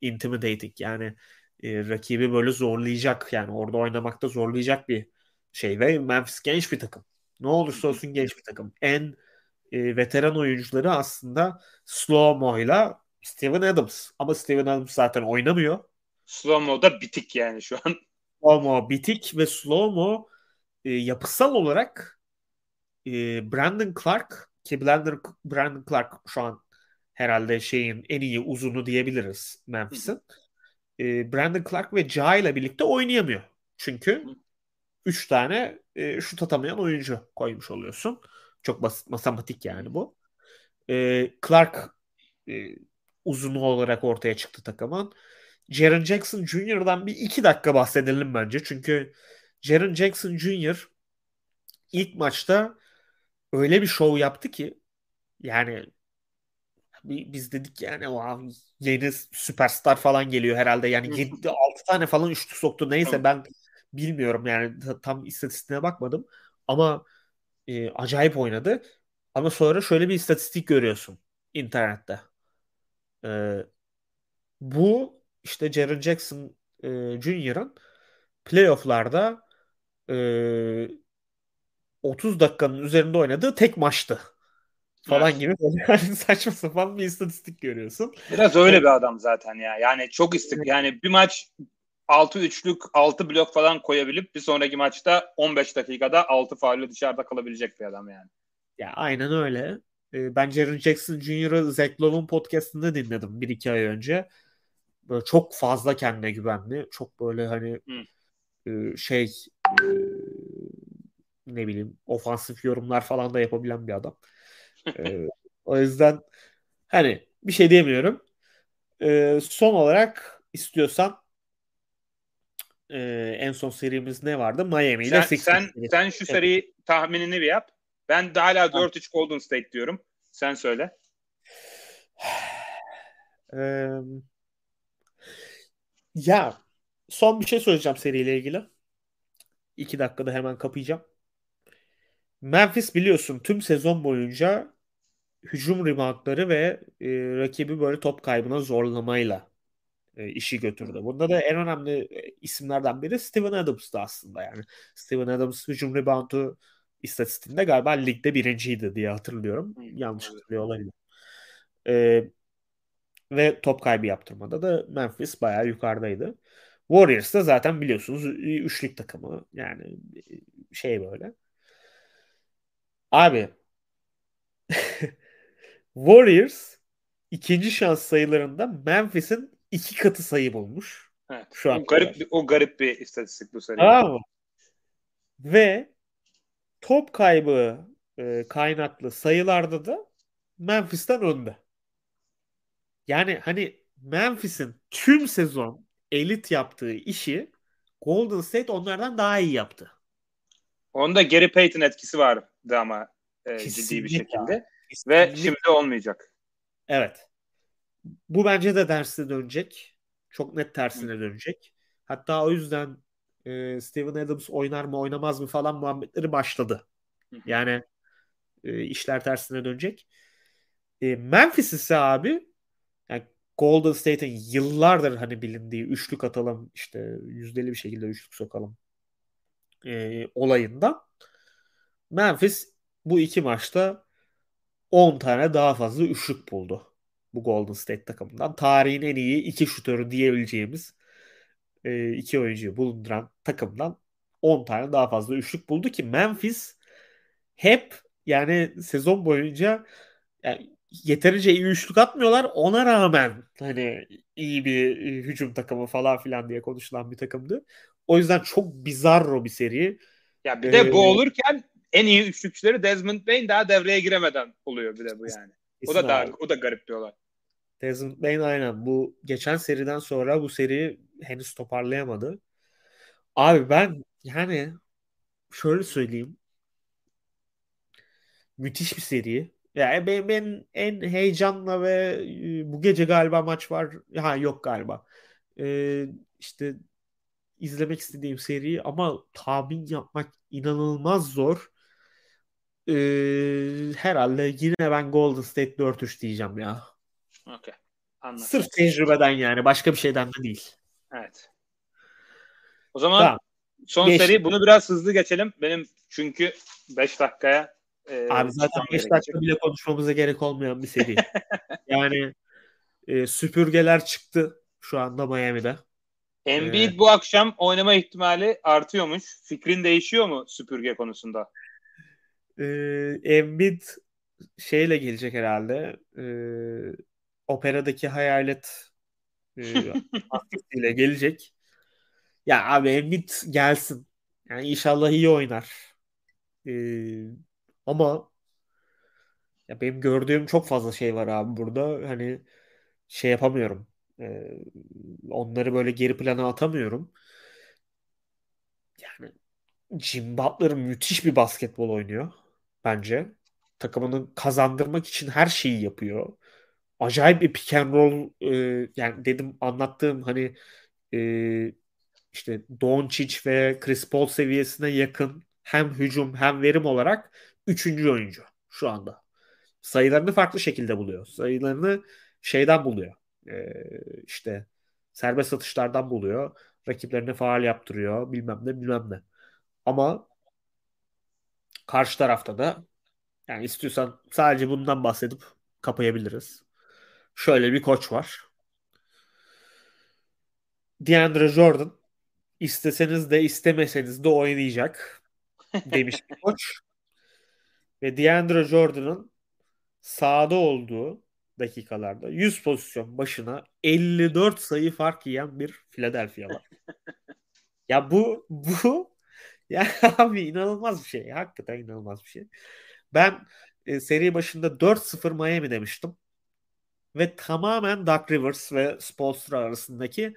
intimidating yani e, rakibi böyle zorlayacak yani orada oynamakta zorlayacak bir şey ve Memphis genç bir takım. Ne olursa olsun genç bir takım. En e, veteran oyuncuları aslında slow mo'yla Steven Adams. Ama Steven Adams zaten oynamıyor. Slow da bitik yani şu an. Slow-mo bitik ve slow-mo e, yapısal olarak e, Brandon Clark ki Brandon, Brandon Clark şu an herhalde şeyin en iyi uzunu diyebiliriz Memphis'in. E, Brandon Clark ve Ja ile birlikte oynayamıyor. Çünkü 3 tane e, şut atamayan oyuncu koymuş oluyorsun. Çok basit matematik yani bu. E, Clark e, uzunu olarak ortaya çıktı takımın. Jaren Jackson Jr.'dan bir iki dakika bahsedelim bence. Çünkü Jaren Jackson Jr. ilk maçta öyle bir şov yaptı ki yani biz dedik yani wow, yeni süperstar falan geliyor herhalde. Yani 7 6 tane falan üçlü soktu. Neyse ben bilmiyorum yani tam istatistiğine bakmadım. Ama e, acayip oynadı. Ama sonra şöyle bir istatistik görüyorsun internette. E, bu işte Jaren Jackson e, Jr.'ın playoff'larda e, 30 dakikanın üzerinde oynadığı tek maçtı. Falan evet. gibi yani saçma sapan bir istatistik görüyorsun. Biraz öyle bir adam zaten ya. Yani çok istik. Yani bir maç 6 üçlük 6 blok falan koyabilip bir sonraki maçta 15 dakikada 6 faulle dışarıda kalabilecek bir adam yani. Ya aynen öyle. Ben Jaren Jackson Jr.'ı Zach Lowe'un podcastında dinledim bir iki ay önce. Böyle çok fazla kendine güvenli. Çok böyle hani hmm. şey ne bileyim ofansif yorumlar falan da yapabilen bir adam. o yüzden hani bir şey diyemiyorum. Son olarak istiyorsan en son serimiz ne vardı? Miami ile sen, sen, sen şu seriyi tahminini bir yap. Ben de hala 4-3 Golden State diyorum. Sen söyle. ya son bir şey söyleyeceğim seriyle ilgili. İki dakikada hemen kapayacağım. Memphis biliyorsun tüm sezon boyunca hücum reboundları ve e, rakibi böyle top kaybına zorlamayla e, işi götürdü. Bunda da en önemli e, isimlerden biri Steven Adams'tı aslında yani. Steven Adams hücum reboundu istatistiğinde galiba ligde birinciydi diye hatırlıyorum. Yanlış hatırlıyor olabilirim. E, ve top kaybı yaptırmada da Memphis bayağı yukarıdaydı. Warriors da zaten biliyorsunuz üçlük takımı yani şey böyle. Abi Warriors ikinci şans sayılarında Memphis'in iki katı sayı bulmuş. Evet. Şu an o garip bir, o garip bir istatistik bu seri. Tamam Ve top kaybı e, kaynaklı sayılarda da Memphis'ten önde. Yani hani Memphis'in tüm sezon elit yaptığı işi Golden State onlardan daha iyi yaptı. Onda Gary Payton etkisi vardı ama e, ciddi bir şekilde. Ve şimdi olmayacak. Evet. Bu bence de dersine dönecek. Çok net tersine dönecek. Hatta o yüzden e, Steven Adams oynar mı oynamaz mı falan muhabbetleri başladı. Yani e, işler tersine dönecek. E, Memphis ise abi yani Golden State'in yıllardır hani bilindiği üçlük atalım işte yüzdeli bir şekilde üçlük sokalım e, olayında Memphis bu iki maçta 10 tane daha fazla üçlük buldu. Bu Golden State takımından. Tarihin en iyi iki şutörü diyebileceğimiz e, iki oyuncuyu bulunduran takımdan 10 tane daha fazla üçlük buldu ki Memphis hep yani sezon boyunca yani yeterince iyi üçlük atmıyorlar. Ona rağmen hani iyi bir e, hücum takımı falan filan diye konuşulan bir takımdı. O yüzden çok bizarro bir seri. Ya bir de ee, bu olurken en iyi üçlükçüleri Desmond Bain daha devreye giremeden oluyor bir de bu yani. O da daha, o da garip bir olay. Desmond Bain aynen. Bu geçen seriden sonra bu seri henüz toparlayamadı. Abi ben yani şöyle söyleyeyim. Müthiş bir seri. Yani ben, ben en heyecanla ve e, bu gece galiba maç var. Ha yok galiba. Ee, işte izlemek istediğim seri ama tahmin yapmak inanılmaz zor. Ee, herhalde yine ben Golden State 4-3 diyeceğim ya. Okay. Anladım. Sırf tecrübeden yani. Başka bir şeyden de değil. Evet. O zaman tamam. son Geç. seri bunu biraz hızlı geçelim. Benim çünkü 5 dakikaya e, Abi zaten 5 dakika bile konuşmamıza gerek olmayan bir seri. yani e, süpürgeler çıktı şu anda Miami'de. Embiid ee, bu akşam oynama ihtimali artıyormuş. Fikrin değişiyor mu süpürge konusunda? E, Embiid şeyle gelecek herhalde. E, operadaki hayalet e, ile gelecek. Ya abi Embiid gelsin. Yani inşallah iyi oynar. E, ama ya benim gördüğüm çok fazla şey var abi burada. Hani şey yapamıyorum. E, onları böyle geri plana atamıyorum. Yani Jim Butler müthiş bir basketbol oynuyor bence. Takımını kazandırmak için her şeyi yapıyor. Acayip bir pick and roll e, yani dedim anlattığım hani e, işte Doncic ve Chris Paul seviyesine yakın hem hücum hem verim olarak üçüncü oyuncu şu anda. Sayılarını farklı şekilde buluyor. Sayılarını şeyden buluyor. Ee, işte serbest atışlardan buluyor. Rakiplerine faal yaptırıyor. Bilmem ne bilmem ne. Ama karşı tarafta da yani istiyorsan sadece bundan bahsedip kapayabiliriz. Şöyle bir koç var. DeAndre Jordan isteseniz de istemeseniz de oynayacak demiş bir koç. Ve DeAndre Jordan'ın sahada olduğu dakikalarda 100 pozisyon başına 54 sayı fark yiyen bir Philadelphia var. ya bu bu ya abi inanılmaz bir şey. Hakikaten inanılmaz bir şey. Ben e, seri başında 4-0 Miami demiştim. Ve tamamen Doug Rivers ve Spolstra arasındaki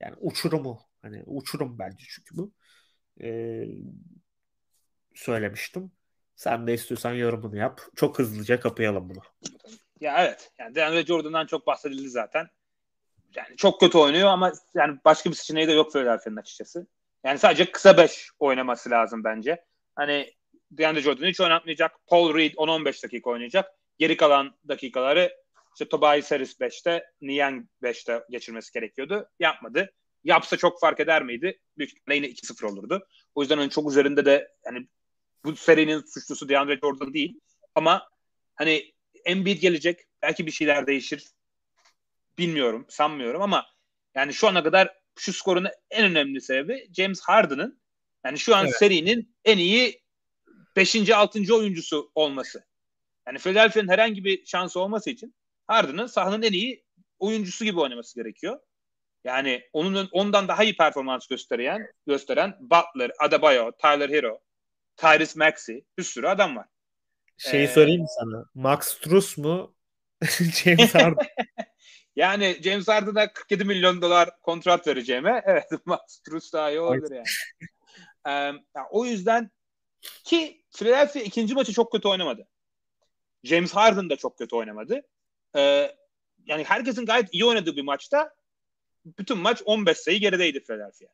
yani uçurumu hani uçurum bence çünkü bu. E, söylemiştim. Sen de istiyorsan yorumunu yap. Çok hızlıca kapayalım bunu. Ya evet. Yani DeAndre Jordan'dan çok bahsedildi zaten. Yani çok kötü oynuyor ama yani başka bir seçeneği de yok Philadelphia'nın açıkçası. Yani sadece kısa 5 oynaması lazım bence. Hani DeAndre Jordan hiç oynatmayacak. Paul Reed 10-15 dakika oynayacak. Geri kalan dakikaları işte Tobias Harris 5'te, Niang 5'te geçirmesi gerekiyordu. Yapmadı. Yapsa çok fark eder miydi? Büyük ihtimalle yine 2-0 olurdu. O yüzden onun çok üzerinde de yani bu serinin suçlusu DeAndre Jordan değil. Ama hani Embiid gelecek. Belki bir şeyler değişir. Bilmiyorum, sanmıyorum ama yani şu ana kadar şu skorun en önemli sebebi James Harden'ın yani şu an evet. serinin en iyi 5. 6. oyuncusu olması. Yani Philadelphia'nın herhangi bir şansı olması için Harden'ın sahanın en iyi oyuncusu gibi oynaması gerekiyor. Yani onun ondan daha iyi performans gösteren gösteren Butler, Adebayo, Tyler Hero, Tyrese Maxey bir sürü adam var. Şeyi ee, sorayım sana? Max Strus mu? James Harden. yani James Harden'a 47 milyon dolar kontrat vereceğime evet Max Strus daha iyi olur yani. ee, yani. O yüzden ki Philadelphia ikinci maçı çok kötü oynamadı. James Harden da çok kötü oynamadı. Ee, yani herkesin gayet iyi oynadığı bir maçta bütün maç 15 sayı gerideydi Philadelphia.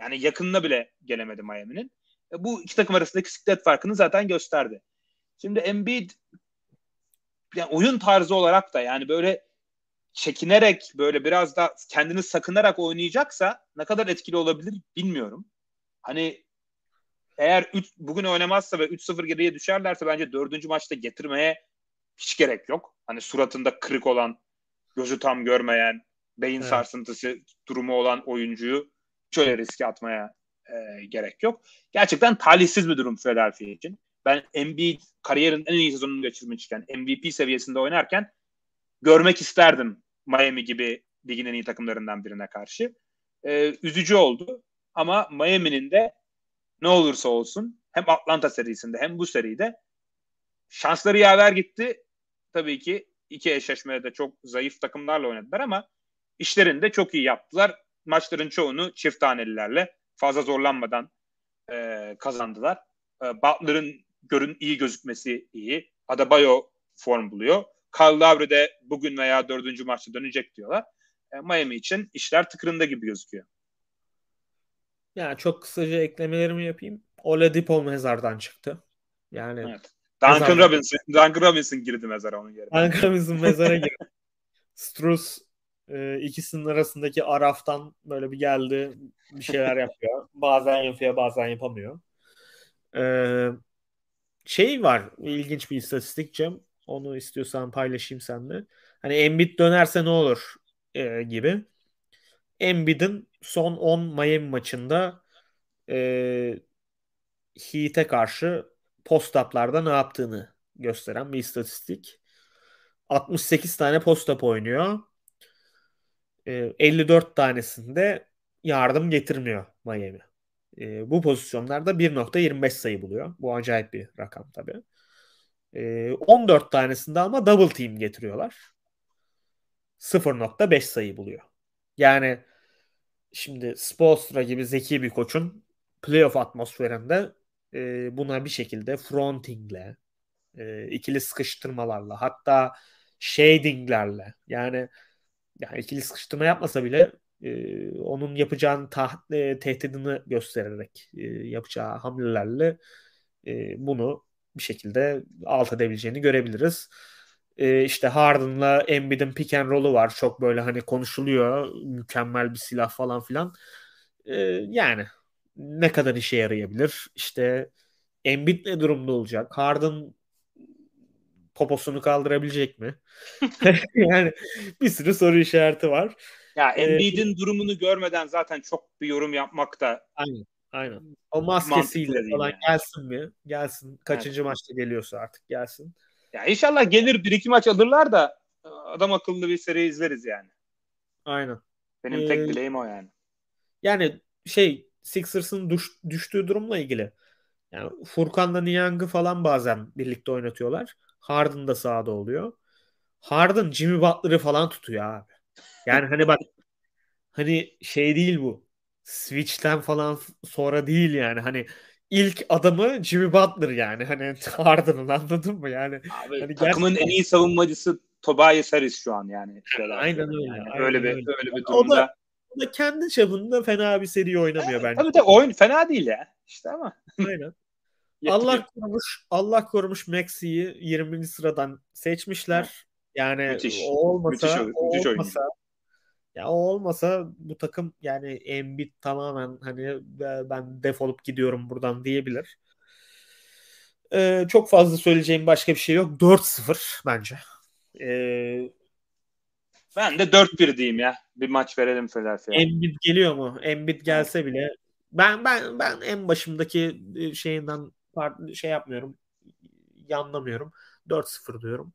Yani yakınına bile gelemedi Miami'nin. E, bu iki takım arasındaki siklet farkını zaten gösterdi. Şimdi Embiid yani oyun tarzı olarak da yani böyle çekinerek böyle biraz da kendini sakınarak oynayacaksa ne kadar etkili olabilir bilmiyorum. Hani eğer 3 bugün oynamazsa ve 3-0 geriye düşerlerse bence dördüncü maçta getirmeye hiç gerek yok. Hani suratında kırık olan, gözü tam görmeyen, beyin evet. sarsıntısı durumu olan oyuncuyu şöyle riske atmaya e, gerek yok. Gerçekten talihsiz bir durum Philadelphia için. Ben Embiid kariyerin en iyi sezonunu geçirmişken MVP seviyesinde oynarken görmek isterdim Miami gibi ligin en iyi takımlarından birine karşı. Ee, üzücü oldu ama Miami'nin de ne olursa olsun hem Atlanta serisinde hem bu seride şansları yaver gitti. Tabii ki iki eşleşmede de çok zayıf takımlarla oynadılar ama işlerini de çok iyi yaptılar. Maçların çoğunu çift tanelilerle fazla zorlanmadan e, kazandılar. E, Butler'ın görün iyi gözükmesi iyi. Adebayo form buluyor. Kyle Lowry de bugün veya dördüncü maçta dönecek diyorlar. E, Miami için işler tıkırında gibi gözüküyor. Yani çok kısaca eklemelerimi yapayım. Oladipo mezardan çıktı. Yani evet. Duncan. Robinson, Duncan Robinson girdi mezara onun yerine. Duncan Robinson mezara girdi. Struz e, ikisinin arasındaki araftan böyle bir geldi bir şeyler yapıyor. Bazen yapıyor bazen yapamıyor. E, şey var ilginç bir istatistik Cem. Onu istiyorsan paylaşayım seninle. Hani Embiid dönerse ne olur e, gibi. Embiid'in son 10 Miami maçında e, Heat'e karşı post-up'larda ne yaptığını gösteren bir istatistik. 68 tane post-up oynuyor. E, 54 tanesinde yardım getirmiyor Miami. E, bu pozisyonlarda 1.25 sayı buluyor. Bu acayip bir rakam tabii. E, 14 tanesinde ama double team getiriyorlar. 0.5 sayı buluyor. Yani şimdi Spoelstra gibi zeki bir koçun playoff atmosferinde e, buna bir şekilde frontingle, e, ikili sıkıştırmalarla, hatta shadinglerle yani yani ikili sıkıştırma yapmasa bile e, onun yapacağın taht, e, tehdidini göstererek e, yapacağı hamlelerle e, bunu bir şekilde alt edebileceğini görebiliriz. E, işte Harden'la Embiid'in pick and roll'u var. Çok böyle hani konuşuluyor. Mükemmel bir silah falan filan. E, yani ne kadar işe yarayabilir? İşte Embiid ne durumda olacak? Harden poposunu kaldırabilecek mi? yani bir sürü soru işareti var. Ya Embiid'in ee, durumunu görmeden zaten çok bir yorum yapmak da aynen. Aynen. O maskesiyle falan yani. gelsin mi? Gelsin. Kaçıncı evet. maçta geliyorsa artık gelsin. Ya inşallah gelir bir iki maç alırlar da adam akıllı bir seri izleriz yani. Aynen. Benim ee, tek dileğim o yani. Yani şey Sixers'ın düş, düştüğü durumla ilgili. Yani Furkan'la Niang'ı falan bazen birlikte oynatıyorlar. Harden da sahada oluyor. Harden Jimmy Butler'ı falan tutuyor abi. Yani hani bak hani şey değil bu. Switch'ten falan sonra değil yani. Hani ilk adamı Jimmy Butler yani. Hani Harden'ın anladın mı yani? Abi, hani takımın gerçekten... en iyi savunmacısı Tobias Harris şu an yani. Aynen öyle. Yani aynen öyle bir öyle. bir durumda. O da, o da kendi çapında fena bir seri oynamıyor evet, bence. Tabii tabii oyun fena değil ya. İşte ama. Aynen. Allah korumuş, Allah korumuş Maxi'yi 20. sıradan seçmişler. Yani müthiş. o olmasa, müthiş, o müthiş olmasa ya o olmasa bu takım yani Embiid tamamen hani ben defolup gidiyorum buradan diyebilir. Ee, çok fazla söyleyeceğim başka bir şey yok. 4-0 bence. Ee, ben de 4-1 diyeyim ya. Bir maç verelim Philadelphia'ya. Embiid geliyor mu? Embiid gelse bile ben ben ben en başımdaki e, şeyinden şey yapmıyorum. Yanlamıyorum. 4-0 diyorum.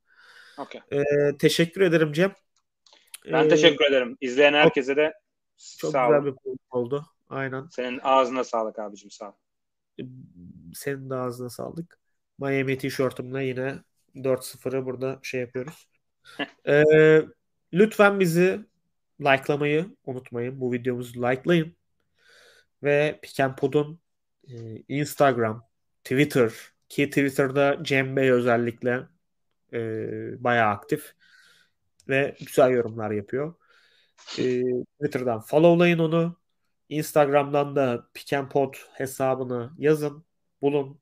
Okay. Ee, teşekkür ederim Cem. Ben ee, teşekkür ederim. İzleyen herkese de çok sağ güzel bir oldu. Aynen. Senin ağzına sağlık abicim sağ ol. Ee, senin de ağzına sağlık. Miami tişörtümle yine 4-0'ı burada şey yapıyoruz. ee, lütfen bizi likelamayı unutmayın. Bu videomuzu likelayın. Ve Pikenpod'un e, Instagram, Twitter ki Twitter'da Cem Bey özellikle e, bayağı aktif ve güzel yorumlar yapıyor. E, Twitter'dan followlayın onu. Instagram'dan da Pikenpod hesabını yazın, bulun,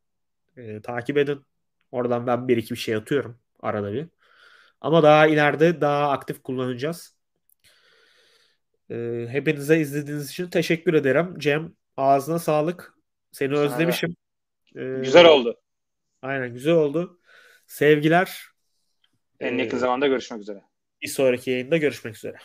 e, takip edin. Oradan ben bir iki bir şey atıyorum arada bir. Ama daha ileride daha aktif kullanacağız. E, hepinize izlediğiniz için teşekkür ederim. Cem ağzına sağlık. Seni özlemişim. E, güzel oldu. Aynen güzel oldu. Sevgiler. En yakın ee, zamanda görüşmek üzere. Bir sonraki yayında görüşmek üzere.